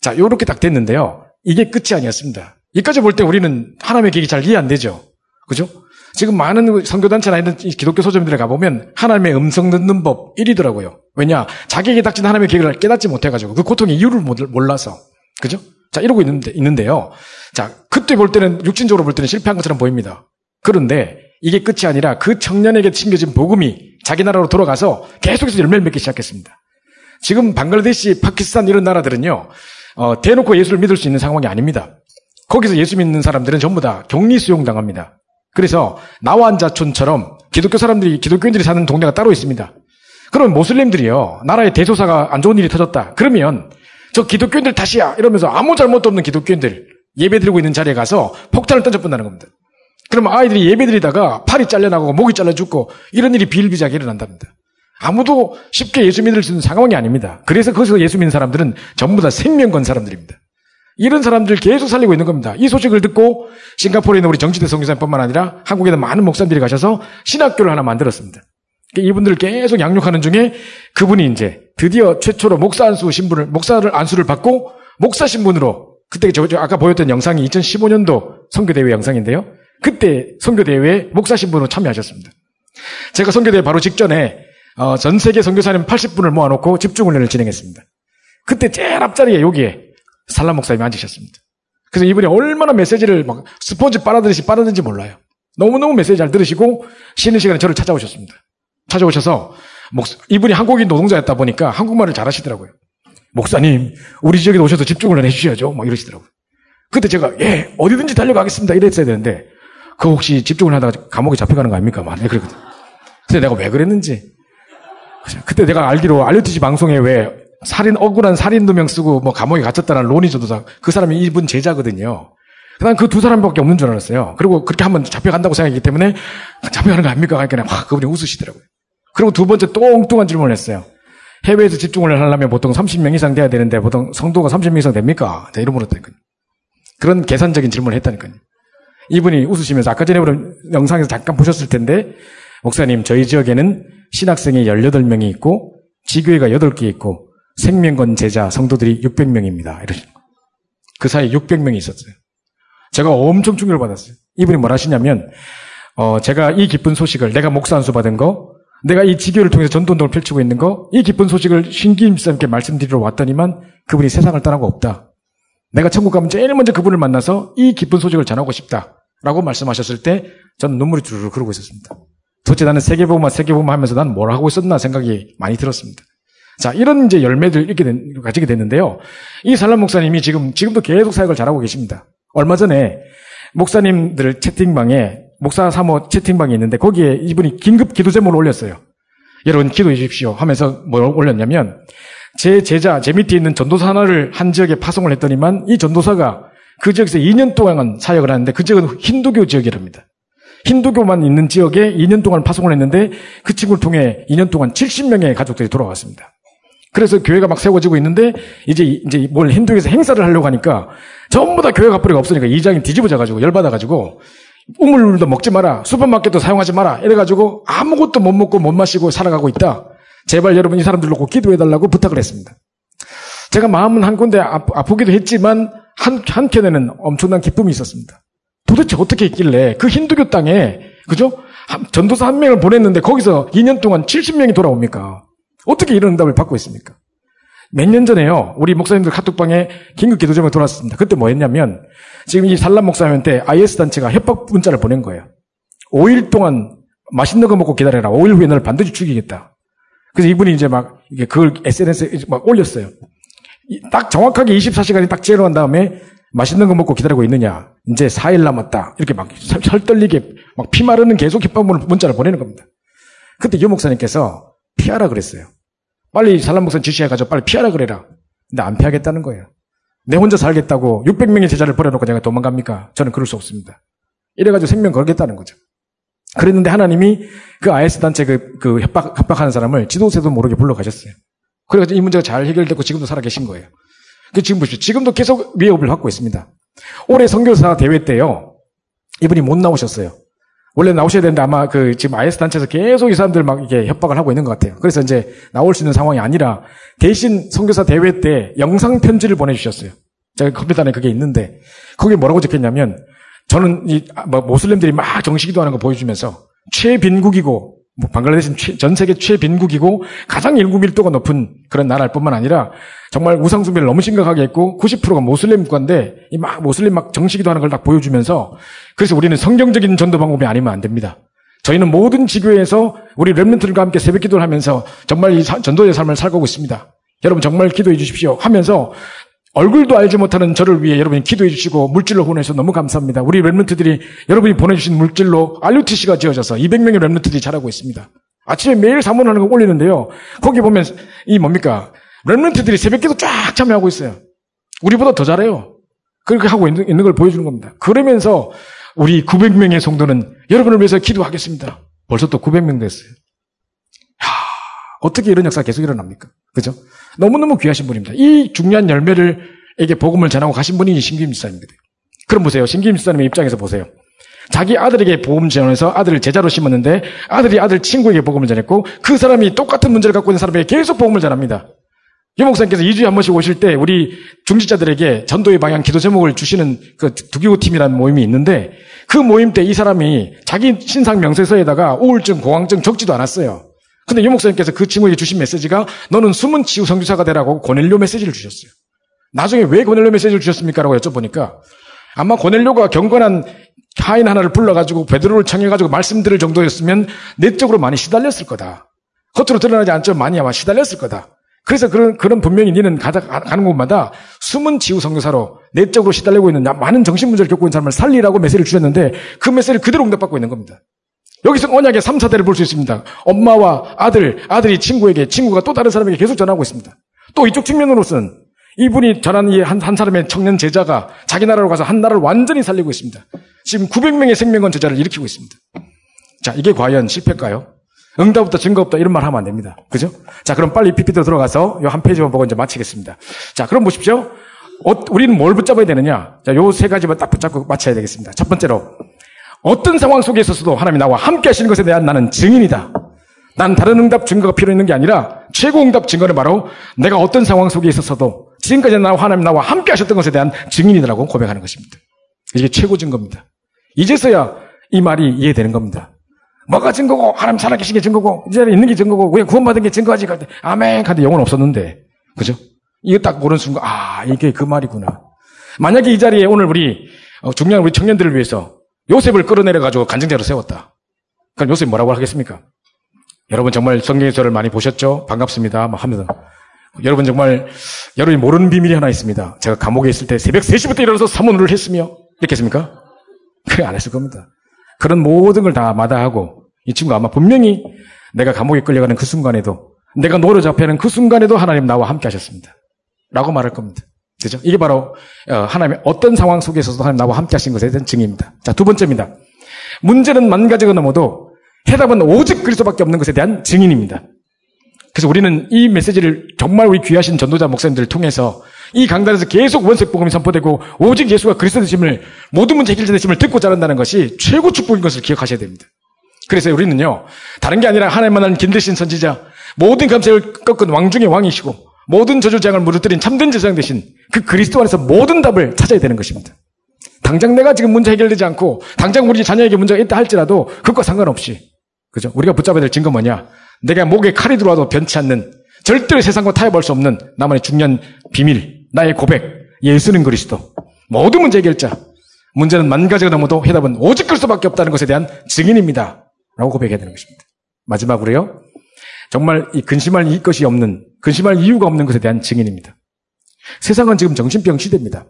자, 요렇게 딱 됐는데요. 이게 끝이 아니었습니다. 이까지 볼 때 우리는 하나님의 계획이 잘 이해 안 되죠. 그죠? 지금 많은 선교단체나 이런 기독교 소점들에 가보면 하나님의 음성 듣는 법 1위더라고요. 왜냐? 자기에게 닥친 하나님의 계획을 깨닫지 못해가지고 그 고통의 이유를 몰라서. 그죠? 자, 이러고 있는데, 있는데요. 자, 그때 볼 때는, 육신적으로 볼 때는 실패한 것처럼 보입니다. 그런데 이게 끝이 아니라 그 청년에게 챙겨진 복음이 자기 나라로 돌아가서 계속해서 열매를 맺기 시작했습니다. 지금 방글라데시, 파키스탄 이런 나라들은요, 어, 대놓고 예수를 믿을 수 있는 상황이 아닙니다. 거기서 예수 믿는 사람들은 전부 다 격리 수용 당합니다. 그래서 나완자촌처럼 기독교 사람들이 기독교인들이 사는 동네가 따로 있습니다. 그럼 모슬림들이요 나라에 대소사가 안 좋은 일이 터졌다. 그러면 저 기독교인들 탓이야 이러면서 아무 잘못도 없는 기독교인들 예배 드리고 있는 자리에 가서 폭탄을 던져본다는 겁니다. 그러면 아이들이 예배 드리다가 팔이 잘려나가고 목이 잘려 죽고 이런 일이 비일비재하게 일어난답니다. 아무도 쉽게 예수 믿을 수 있는 상황이 아닙니다. 그래서 거기서 예수 믿는 사람들은 전부 다 생명 건 사람들입니다. 이런 사람들 계속 살리고 있는 겁니다. 이 소식을 듣고 싱가포르에 있는 우리 정치대 성교사님뿐만 아니라 한국에 있는 많은 목사님들이 가셔서 신학교를 하나 만들었습니다. 그러니까 이분들을 계속 양육하는 중에 그분이 이제 드디어 최초로 목사 안수 신분을 목사를 안수를 받고 목사 신분으로 그때 저, 저 아까 보였던 영상이 2015년도 선교대회 영상인데요. 그때 선교대회에 목사 신분으로 참여하셨습니다. 제가 선교대회 바로 직전에 어, 전 세계 선교사님 80분을 모아놓고 집중훈련을 진행했습니다. 그때 제일 앞자리에 여기에 살람 목사님이 앉으셨습니다. 그래서 이분이 얼마나 메시지를 막 스폰지 빨아들이시 빨아든지 몰라요. 너무너무 메시지 잘 들으시고 쉬는 시간에 저를 찾아오셨습니다. 찾아오셔서 목사, 이분이 한국인 노동자였다 보니까 한국말을 잘하시더라고요. 목사님, 우리 지역에 오셔서 집중을 해주셔야죠. 막 이러시더라고요. 그때 제가 예 어디든지 달려가겠습니다 이랬어야 되는데 그 혹시 집중을 하다가 감옥에 잡혀가는 거 아닙니까? 막 그랬거든. 근데 내가 왜 그랬는지 그때 내가 알기로 알려티지 방송에 왜 살인 억울한 살인 누명 쓰고 뭐 감옥에 갇혔다는 로니 조도사 그 사람이 이분 제자거든요. 난 그 두 사람밖에 없는 줄 알았어요. 그리고 그렇게 한번 잡혀간다고 생각했기 때문에 잡혀가는 거 아닙니까? 그냥 막 그분이 웃으시더라고요. 그리고 두 번째 또 엉뚱한 질문을 했어요. 해외에서 집중을 하려면 보통 30명 이상 돼야 되는데 보통 성도가 30명 이상 됩니까? 자, 이런 물었다니까요. 그런 계산적인 질문을 했다니까요. 이분이 웃으시면서 아까 전에 보는 영상에서 잠깐 보셨을 텐데 목사님 저희 지역에는 신학생이 18명이 있고 지교회가 8개 있고 생명건 제자 성도들이 600명입니다. 이러시는 그 사이에 600명이 있었어요. 제가 엄청 충격을 받았어요. 이분이 뭘 하시냐면 어, 제가 이 기쁜 소식을 내가 목사 안수 받은 거 내가 이 지교를 통해서 전도운동을 펼치고 있는 거, 이 기쁜 소식을 신기임 목사님께 말씀드리러 왔더니만 그분이 세상을 떠나고 없다. 내가 천국 가면 제일 먼저 그분을 만나서 이 기쁜 소식을 전하고 싶다. 라고 말씀하셨을 때 저는 눈물이 주르르 흐르고 있었습니다. 도대체 나는 세계보험만 세계보험만 하면서 난 뭘 하고 있었나 생각이 많이 들었습니다. 자, 이런 이제 열매들 이렇게 된, 가지게 됐는데요. 이 살람 목사님이 지금, 지금도 계속 사역을 잘하고 계십니다. 얼마 전에 목사님들 채팅방에, 목사 사모 채팅방이 있는데 거기에 이분이 긴급 기도 제목을 올렸어요. 여러분 기도해 주십시오 하면서 뭘 올렸냐면, 제 제자, 제 밑에 있는 전도사 하나를 한 지역에 파송을 했더니만 이 전도사가 그 지역에서 2년 동안 사역을 하는데 그 지역은 힌두교 지역이랍니다. 힌두교만 있는 지역에 2년 동안 파송을 했는데 그 친구를 통해 2년 동안 70명의 가족들이 돌아왔습니다. 그래서 교회가 막 세워지고 있는데 이제 이제 뭘 힌두에서 행사를 하려고 하니까 전부 다 교회 가뿌리가 없으니까 이장이 뒤집어져 가지고 열받아 가지고 우물도 먹지 마라 슈퍼마켓도 사용하지 마라 이래 가지고 아무것도 못 먹고 못 마시고 살아가고 있다. 제발 여러분 이 사람들 놓고 기도해 달라고 부탁을 했습니다. 제가 마음은 한 군데 아프기도 했지만 한 한켠에는 엄청난 기쁨이 있었습니다. 도대체 어떻게 했길래 그 힌두교 땅에 그죠? 전도사 한 명을 보냈는데 거기서 2년 동안 70명이 돌아옵니까? 어떻게 이런 응답을 받고 있습니까? 몇 년 전에요. 우리 목사님들 카톡방에 긴급 기도 제목이 돌았습니다. 그때 뭐 했냐면 지금 이 살람 목사님한테 IS 단체가 협박 문자를 보낸 거예요. 5일 동안 맛있는 거 먹고 기다려라. 5일 후에 너를 반드시 죽이겠다. 그래서 이분이 이제 막 그걸 SNS에 막 올렸어요. 딱 정확하게 24시간이 딱 제로한 다음에 맛있는 거 먹고 기다리고 있느냐. 이제 4일 남았다. 이렇게 막 설떨리게 막 피 마르는 계속 협박 문자를 보내는 겁니다. 그때 유 목사님께서 피하라 그랬어요. 빨리 살람 목사 지시해가지고 빨리 피하라 그래라. 근데 안 피하겠다는 거예요. 내 혼자 살겠다고 600명의 제자를 버려놓고 제가 도망갑니까? 저는 그럴 수 없습니다. 이래가지고 생명 걸겠다는 거죠. 그랬는데 하나님이 그 IS 단체 그, 그 협박, 협박하는 사람을 지도세도 모르게 불러가셨어요. 그래가지고 이 문제가 잘 해결됐고 지금도 살아계신 거예요. 그 지금 보시죠. 지금도 계속 위협을 받고 있습니다. 올해 선교사 대회 때요. 이분이 못 나오셨어요. 원래 나오셔야 되는데 아마 그 지금 IS 단체에서 계속 이 사람들 막 이게 협박을 하고 있는 것 같아요. 그래서 이제 나올 수 있는 상황이 아니라 대신 선교사 대회 때 영상 편지를 보내주셨어요. 제가 컴퓨터 안에 그게 있는데 거기에 뭐라고 적혔냐면 저는 이뭐 모슬렘들이 막 정식 기도 하는 거 보여주면서 최빈국이고 뭐 방글라데시는 전 세계 최빈국이고 가장 인구 밀도가 높은 그런 나라일 뿐만 아니라 정말 우상숭배를 너무 심각하게 했고 90%가 모슬림 국가인데 이 막 모슬림 막 정치기도 하는 걸 딱 보여주면서 그래서 우리는 성경적인 전도 방법이 아니면 안 됩니다. 저희는 모든 지교회에서 우리 랩런트들과 함께 새벽 기도를 하면서 정말 이 전도의 삶을 살고 있습니다. 여러분 정말 기도해 주십시오 하면서 얼굴도 알지 못하는 저를 위해 여러분이 기도해 주시고 물질로 후원해서 너무 감사합니다. 우리 랩런트들이 여러분이 보내주신 물질로 RUTC가 지어져서 200명의 랩런트들이 자라고 있습니다. 아침에 매일 사문하는 거 올리는데요. 거기 보면 이 뭡니까? 랩런트들이 새벽기도 쫙 참여하고 있어요. 우리보다 더 잘해요. 그렇게 하고 있는, 있는 걸 보여주는 겁니다. 그러면서 우리 900명의 성도는 여러분을 위해서 기도하겠습니다. 벌써 또 900명 됐어요. 야, 어떻게 이런 역사가 계속 일어납니까? 그죠? 너무너무 귀하신 분입니다. 이 중요한 열매를 에게 복음을 전하고 가신 분이 신김 집사입니다. 그럼 보세요. 신김 집사님의 입장에서 보세요. 자기 아들에게 복음 전해서 아들을 제자로 심었는데 아들이 아들 친구에게 복음을 전했고 그 사람이 똑같은 문제를 갖고 있는 사람에게 계속 복음을 전합니다. 유 목사님께서 2주에 한 번씩 오실 때 우리 중직자들에게 전도의 방향 기도 제목을 주시는 그 두기호 팀이라는 모임이 있는데 그 모임 때 이 사람이 자기 신상 명세서에다가 우울증, 공황증 적지도 않았어요. 근데 유 목사님께서 그 친구에게 주신 메시지가 너는 숨은 치유 성교사가 되라고 고넬료 메시지를 주셨어요. 나중에 왜 고넬료 메시지를 주셨습니까? 라고 여쭤보니까 아마 고넬료가 경건한 하인 하나를 불러가지고 베드로를 청해가지고 말씀드릴 정도였으면 내적으로 많이 시달렸을 거다. 겉으로 드러나지 않지만 많이 아마 시달렸을 거다. 그래서 그런, 그런 분명히 니는 가다, 가는 곳마다 숨은 치유 성교사로 내적으로 시달리고 있는 많은 정신문제를 겪고 있는 사람을 살리라고 메시지를 주셨는데 그 메시지를 그대로 응답받고 있는 겁니다. 여기서 언약의 3, 4대를 볼 수 있습니다. 엄마와 아들, 아들이 친구에게, 친구가 또 다른 사람에게 계속 전하고 있습니다. 또 이쪽 측면으로서는 이분이 전한 이 한 한 사람의 청년 제자가 자기 나라로 가서 한 나라를 완전히 살리고 있습니다. 지금 900명의 생명건 제자를 일으키고 있습니다. 자, 이게 과연 실패일까요? 응답 없다, 증거 없다, 이런 말 하면 안 됩니다. 그죠? 자, 그럼 빨리 PPT로 들어가서 요 한 페이지만 보고 이제 마치겠습니다. 자, 그럼 보십시오. 어, 우리는 뭘 붙잡아야 되느냐? 자, 요 세 가지만 딱 붙잡고 마쳐야 되겠습니다. 첫 번째로, 어떤 상황 속에 있어서도 하나님이 나와 함께 하시는 것에 대한 나는 증인이다. 난 다른 응답 증거가 필요 있는 게 아니라 최고 응답 증거는 바로 내가 어떤 상황 속에 있어서도 지금까지 나와 하나님 나와 함께 하셨던 것에 대한 증인이라고 고백하는 것입니다. 이게 최고 증거입니다. 이제서야 이 말이 이해되는 겁니다. 뭐가 증거고 하나님 살아계신 게 증거고 이 자리에 있는 게 증거고 왜 구원받은 게 증거하지? 그때 아멘 하는데 영혼 없었는데 그죠? 이거 딱 보는 순간 아 이게 그 말이구나. 만약에 이 자리에 오늘 우리 어, 중요한 우리 청년들을 위해서 요셉을 끌어내려 가지고 간증자로 세웠다. 그럼 요셉이 뭐라고 하겠습니까? 여러분 정말 성경에서를 많이 보셨죠? 반갑습니다. 막 하면서 여러분 정말 여러분이 모르는 비밀이 하나 있습니다. 제가 감옥에 있을 때 새벽 3시부터 일어나서 사문을 했으며 이렇게 했습니까? 그래 안 했을 겁니다. 그런 모든 걸 다 마다하고 이 친구 아마 분명히 내가 감옥에 끌려가는 그 순간에도 내가 노려 잡혀는 그 순간에도 하나님 나와 함께 하셨습니다. 라고 말할 겁니다. 그죠? 이게 바로 어, 하나님의 어떤 상황 속에서도 하나님 나와 함께 하신 것에 대한 증인입니다. 자, 두 번째입니다. 문제는 만 가지가 넘어도 해답은 오직 그리스도밖에 없는 것에 대한 증인입니다. 그래서 우리는 이 메시지를 정말 우리 귀하신 전도자 목사님들을 통해서 이 강단에서 계속 원색 복음이 선포되고 오직 예수가 그리스도 되심을 모든 문제 해결자 되심을 듣고 자란다는 것이 최고 축복인 것을 기억하셔야 됩니다. 그래서 우리는요 다른 게 아니라 하나님만 하는 긴대신 선지자 모든 감색을 꺾은 왕 중의 왕이시고 모든 저주장을 무너뜨린 참된 제사장 되신 그 그리스도 안에서 모든 답을 찾아야 되는 것입니다. 당장 내가 지금 문제 해결되지 않고 당장 우리 자녀에게 문제가 있다 할지라도 그것과 상관없이 그죠? 우리가 붙잡아야 될 증거 뭐냐? 내가 목에 칼이 들어와도 변치 않는 절대로 세상과 타협할 수 없는 나만의 중요한 비밀, 나의 고백, 예수는 그리스도. 모든 문제 해결자. 문제는 만 가지가 넘어도 해답은 오직 그리스도밖에 없다는 것에 대한 증인입니다. 라고 고백해야 되는 것입니다. 마지막으로요. 정말 이 근심할 것이 없는, 근심할 이유가 없는 것에 대한 증인입니다. 세상은 지금 정신병 시대입니다.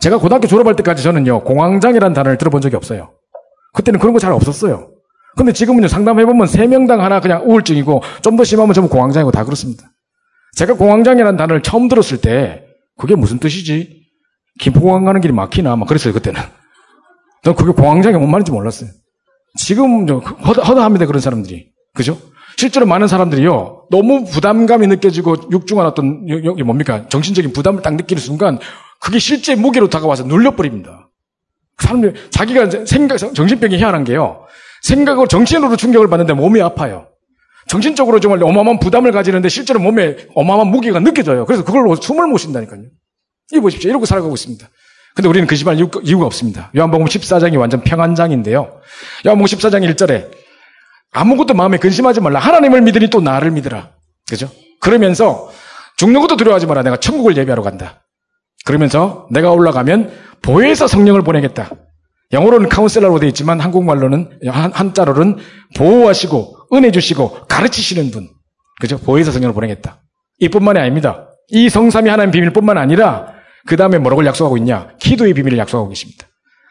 제가 고등학교 졸업할 때까지 저는요, 공황장애라는 단어를 들어본 적이 없어요. 그때는 그런 거 잘 없었어요. 근데 지금은요, 상담해보면 3명당 하나 그냥 우울증이고, 좀 더 심하면 전부 공황장애고 다 그렇습니다. 제가 공황장애라는 단어를 처음 들었을 때, 그게 무슨 뜻이지? 김포공항 가는 길이 막히나? 막 그랬어요, 그때는. 전 그게 공황장애 뭔 말인지 몰랐어요. 지금 허다, 허다합니다, 그런 사람들이. 그죠? 실제로 많은 사람들이요, 너무 부담감이 느껴지고 육중한 어떤, 여기 뭡니까? 정신적인 부담을 딱 느끼는 순간, 그게 실제 무게로 다가와서 눌려버립니다. 사람들, 자기가 생각, 정신병이 희한한 게요, 생각으로 정신으로 충격을 받는데 몸이 아파요. 정신적으로 정말 어마어마한 부담을 가지는데 실제로 몸에 어마어마한 무게가 느껴져요. 그래서 그걸로 숨을 못 쉰다니까요. 이 보십시오. 이러고 살아가고 있습니다. 근데 우리는 근심할 이유가 없습니다. 요한복음 14장이 완전 평안장인데요. 요한복음 14장 1절에 아무것도 마음에 근심하지 말라. 하나님을 믿으니 또 나를 믿으라. 그죠? 그러면서 죽는 것도 두려워하지 마라. 내가 천국을 예배하러 간다. 그러면서 내가 올라가면 보혜사 성령을 보내겠다. 영어로는 카운셀러로 되어 있지만 한국말로는 한, 한자로는 보호하시고 은혜 주시고 가르치시는 분. 그죠? 보혜사 성령을 보내겠다. 이뿐만이 아닙니다. 이 성삼이 하나님 비밀뿐만 아니라 그 다음에 뭐라고 약속하고 있냐? 기도의 비밀을 약속하고 계십니다.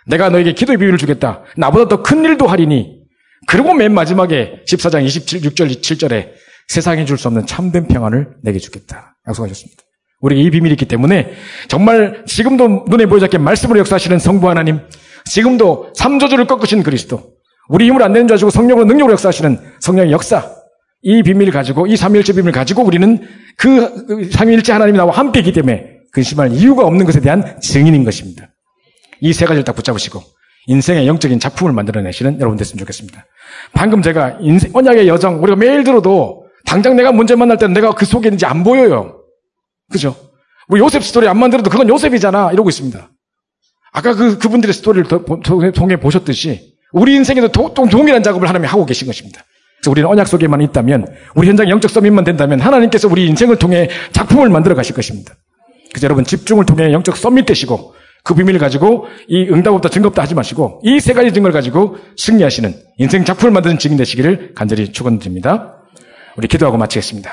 내가 너에게 기도의 비밀을 주겠다. 나보다 더 큰 일도 하리니. 그리고 맨 마지막에 14장 27, 6절, 7절에 세상에 줄수 없는 참된 평안을 내게 주겠다. 약속하셨습니다. 우리에게 이 비밀이 있기 때문에 정말 지금도 눈에 보이지 게 말씀으로 역사하시는 성부 하나님, 지금도 삼조주를 꺾으신 그리스도, 우리 힘을 안 내는 줄 아시고 성령으로 능력으로 역사하시는 성령의 역사, 이 비밀을 가지고, 이 삼위일체 비밀을 가지고 우리는 그 삼위일체 하나님이 나와 함께 있기 때문에 근심할 이유가 없는 것에 대한 증인인 것입니다. 이 세 가지를 딱 붙잡으시고 인생의 영적인 작품을 만들어내시는 여러분 됐으면 좋겠습니다. 방금 제가 인생, 언약의 여정, 우리가 매일 들어도 당장 내가 문제 만날 때는 내가 그 속에 있는지 안 보여요. 그죠? 우리 요셉 스토리 안 만들어도 그건 요셉이잖아. 이러고 있습니다. 아까 그, 그분들의 스토리를 통해 보셨듯이 우리 인생에도 도, 동일한 작업을 하나님이 하고 계신 것입니다. 그래서 우리는 언약 속에만 있다면, 우리 현장 영적 서밋만 된다면 하나님께서 우리 인생을 통해 작품을 만들어 가실 것입니다. 그래서 여러분 집중을 통해 영적 서밋 되시고 그 비밀을 가지고 이 응답 없다 증거 없다 하지 마시고 이 세 가지 증거를 가지고 승리하시는 인생 작품을 만드는 증인 되시기를 간절히 축원드립니다. 우리 기도하고 마치겠습니다.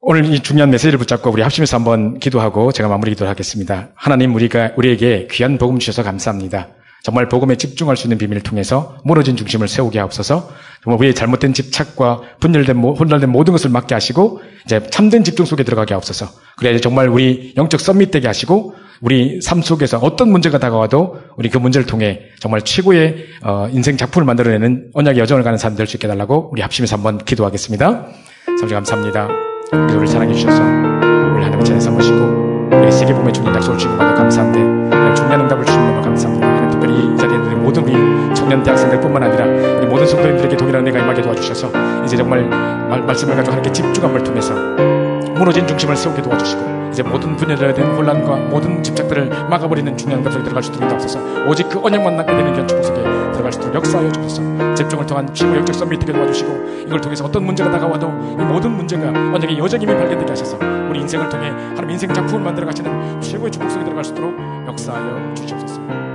오늘 이 중요한 메시지를 붙잡고 우리 합심해서 한번 기도하고 제가 마무리 기도를 하겠습니다. 하나님 우리가 우리에게 귀한 복음 주셔서 감사합니다. 정말 복음에 집중할 수 있는 비밀을 통해서 무너진 중심을 세우게 하옵소서. 정말 우리의 잘못된 집착과 분열된 혼란된 모든 것을 막게 하시고 이제 참된 집중 속에 들어가게 하옵소서. 그래야 정말 우리 영적 썸밋되게 하시고 우리 삶 속에서 어떤 문제가 다가와도 우리 그 문제를 통해 정말 최고의 어, 인생 작품을 만들어내는 언약의 여정을 가는 사람 될 수 있게 달라고 우리 합심해서 한번 기도하겠습니다. 사모님 감사합니다. 우리를 사랑해 주셔서 우리 하나님의 전에 삼으시고 우리 세계 복음의 주님 약속을 주시고 받아 감사한데 중요한 응답을 주시는 것 감사합니다. 하나님 특별히 이 자리에 있는 모든 우리 청년 대학생들뿐만 아니라 우리 모든 성도님들에게 동일한 은혜가 임하게 도와주셔서 이제 정말 말, 말씀을 가지고 하나님께 집중함을 통해서 무너진 중심을 세우게 도와주시고 이제 모든 분열된 혼란과 모든 집착들을 막아버리는 중요한 것에 들어갈 수 있도록 도옵소서. 오직 그 언약만 낳게 되는 견축 속에 들어갈 수 있도록 역사하여 주소서. 집중을 통한 최고 영적 썸밋되게 도와주시고 이걸 통해서 어떤 문제가 다가와도 이 모든 문제가 언약의 여정임이 발견되게 하셔서 우리 인생을 통해 하나님 인생 작품을 만들어 가시는 최고의 축복 속에 들어갈 수 있도록 역사하여 주시옵소서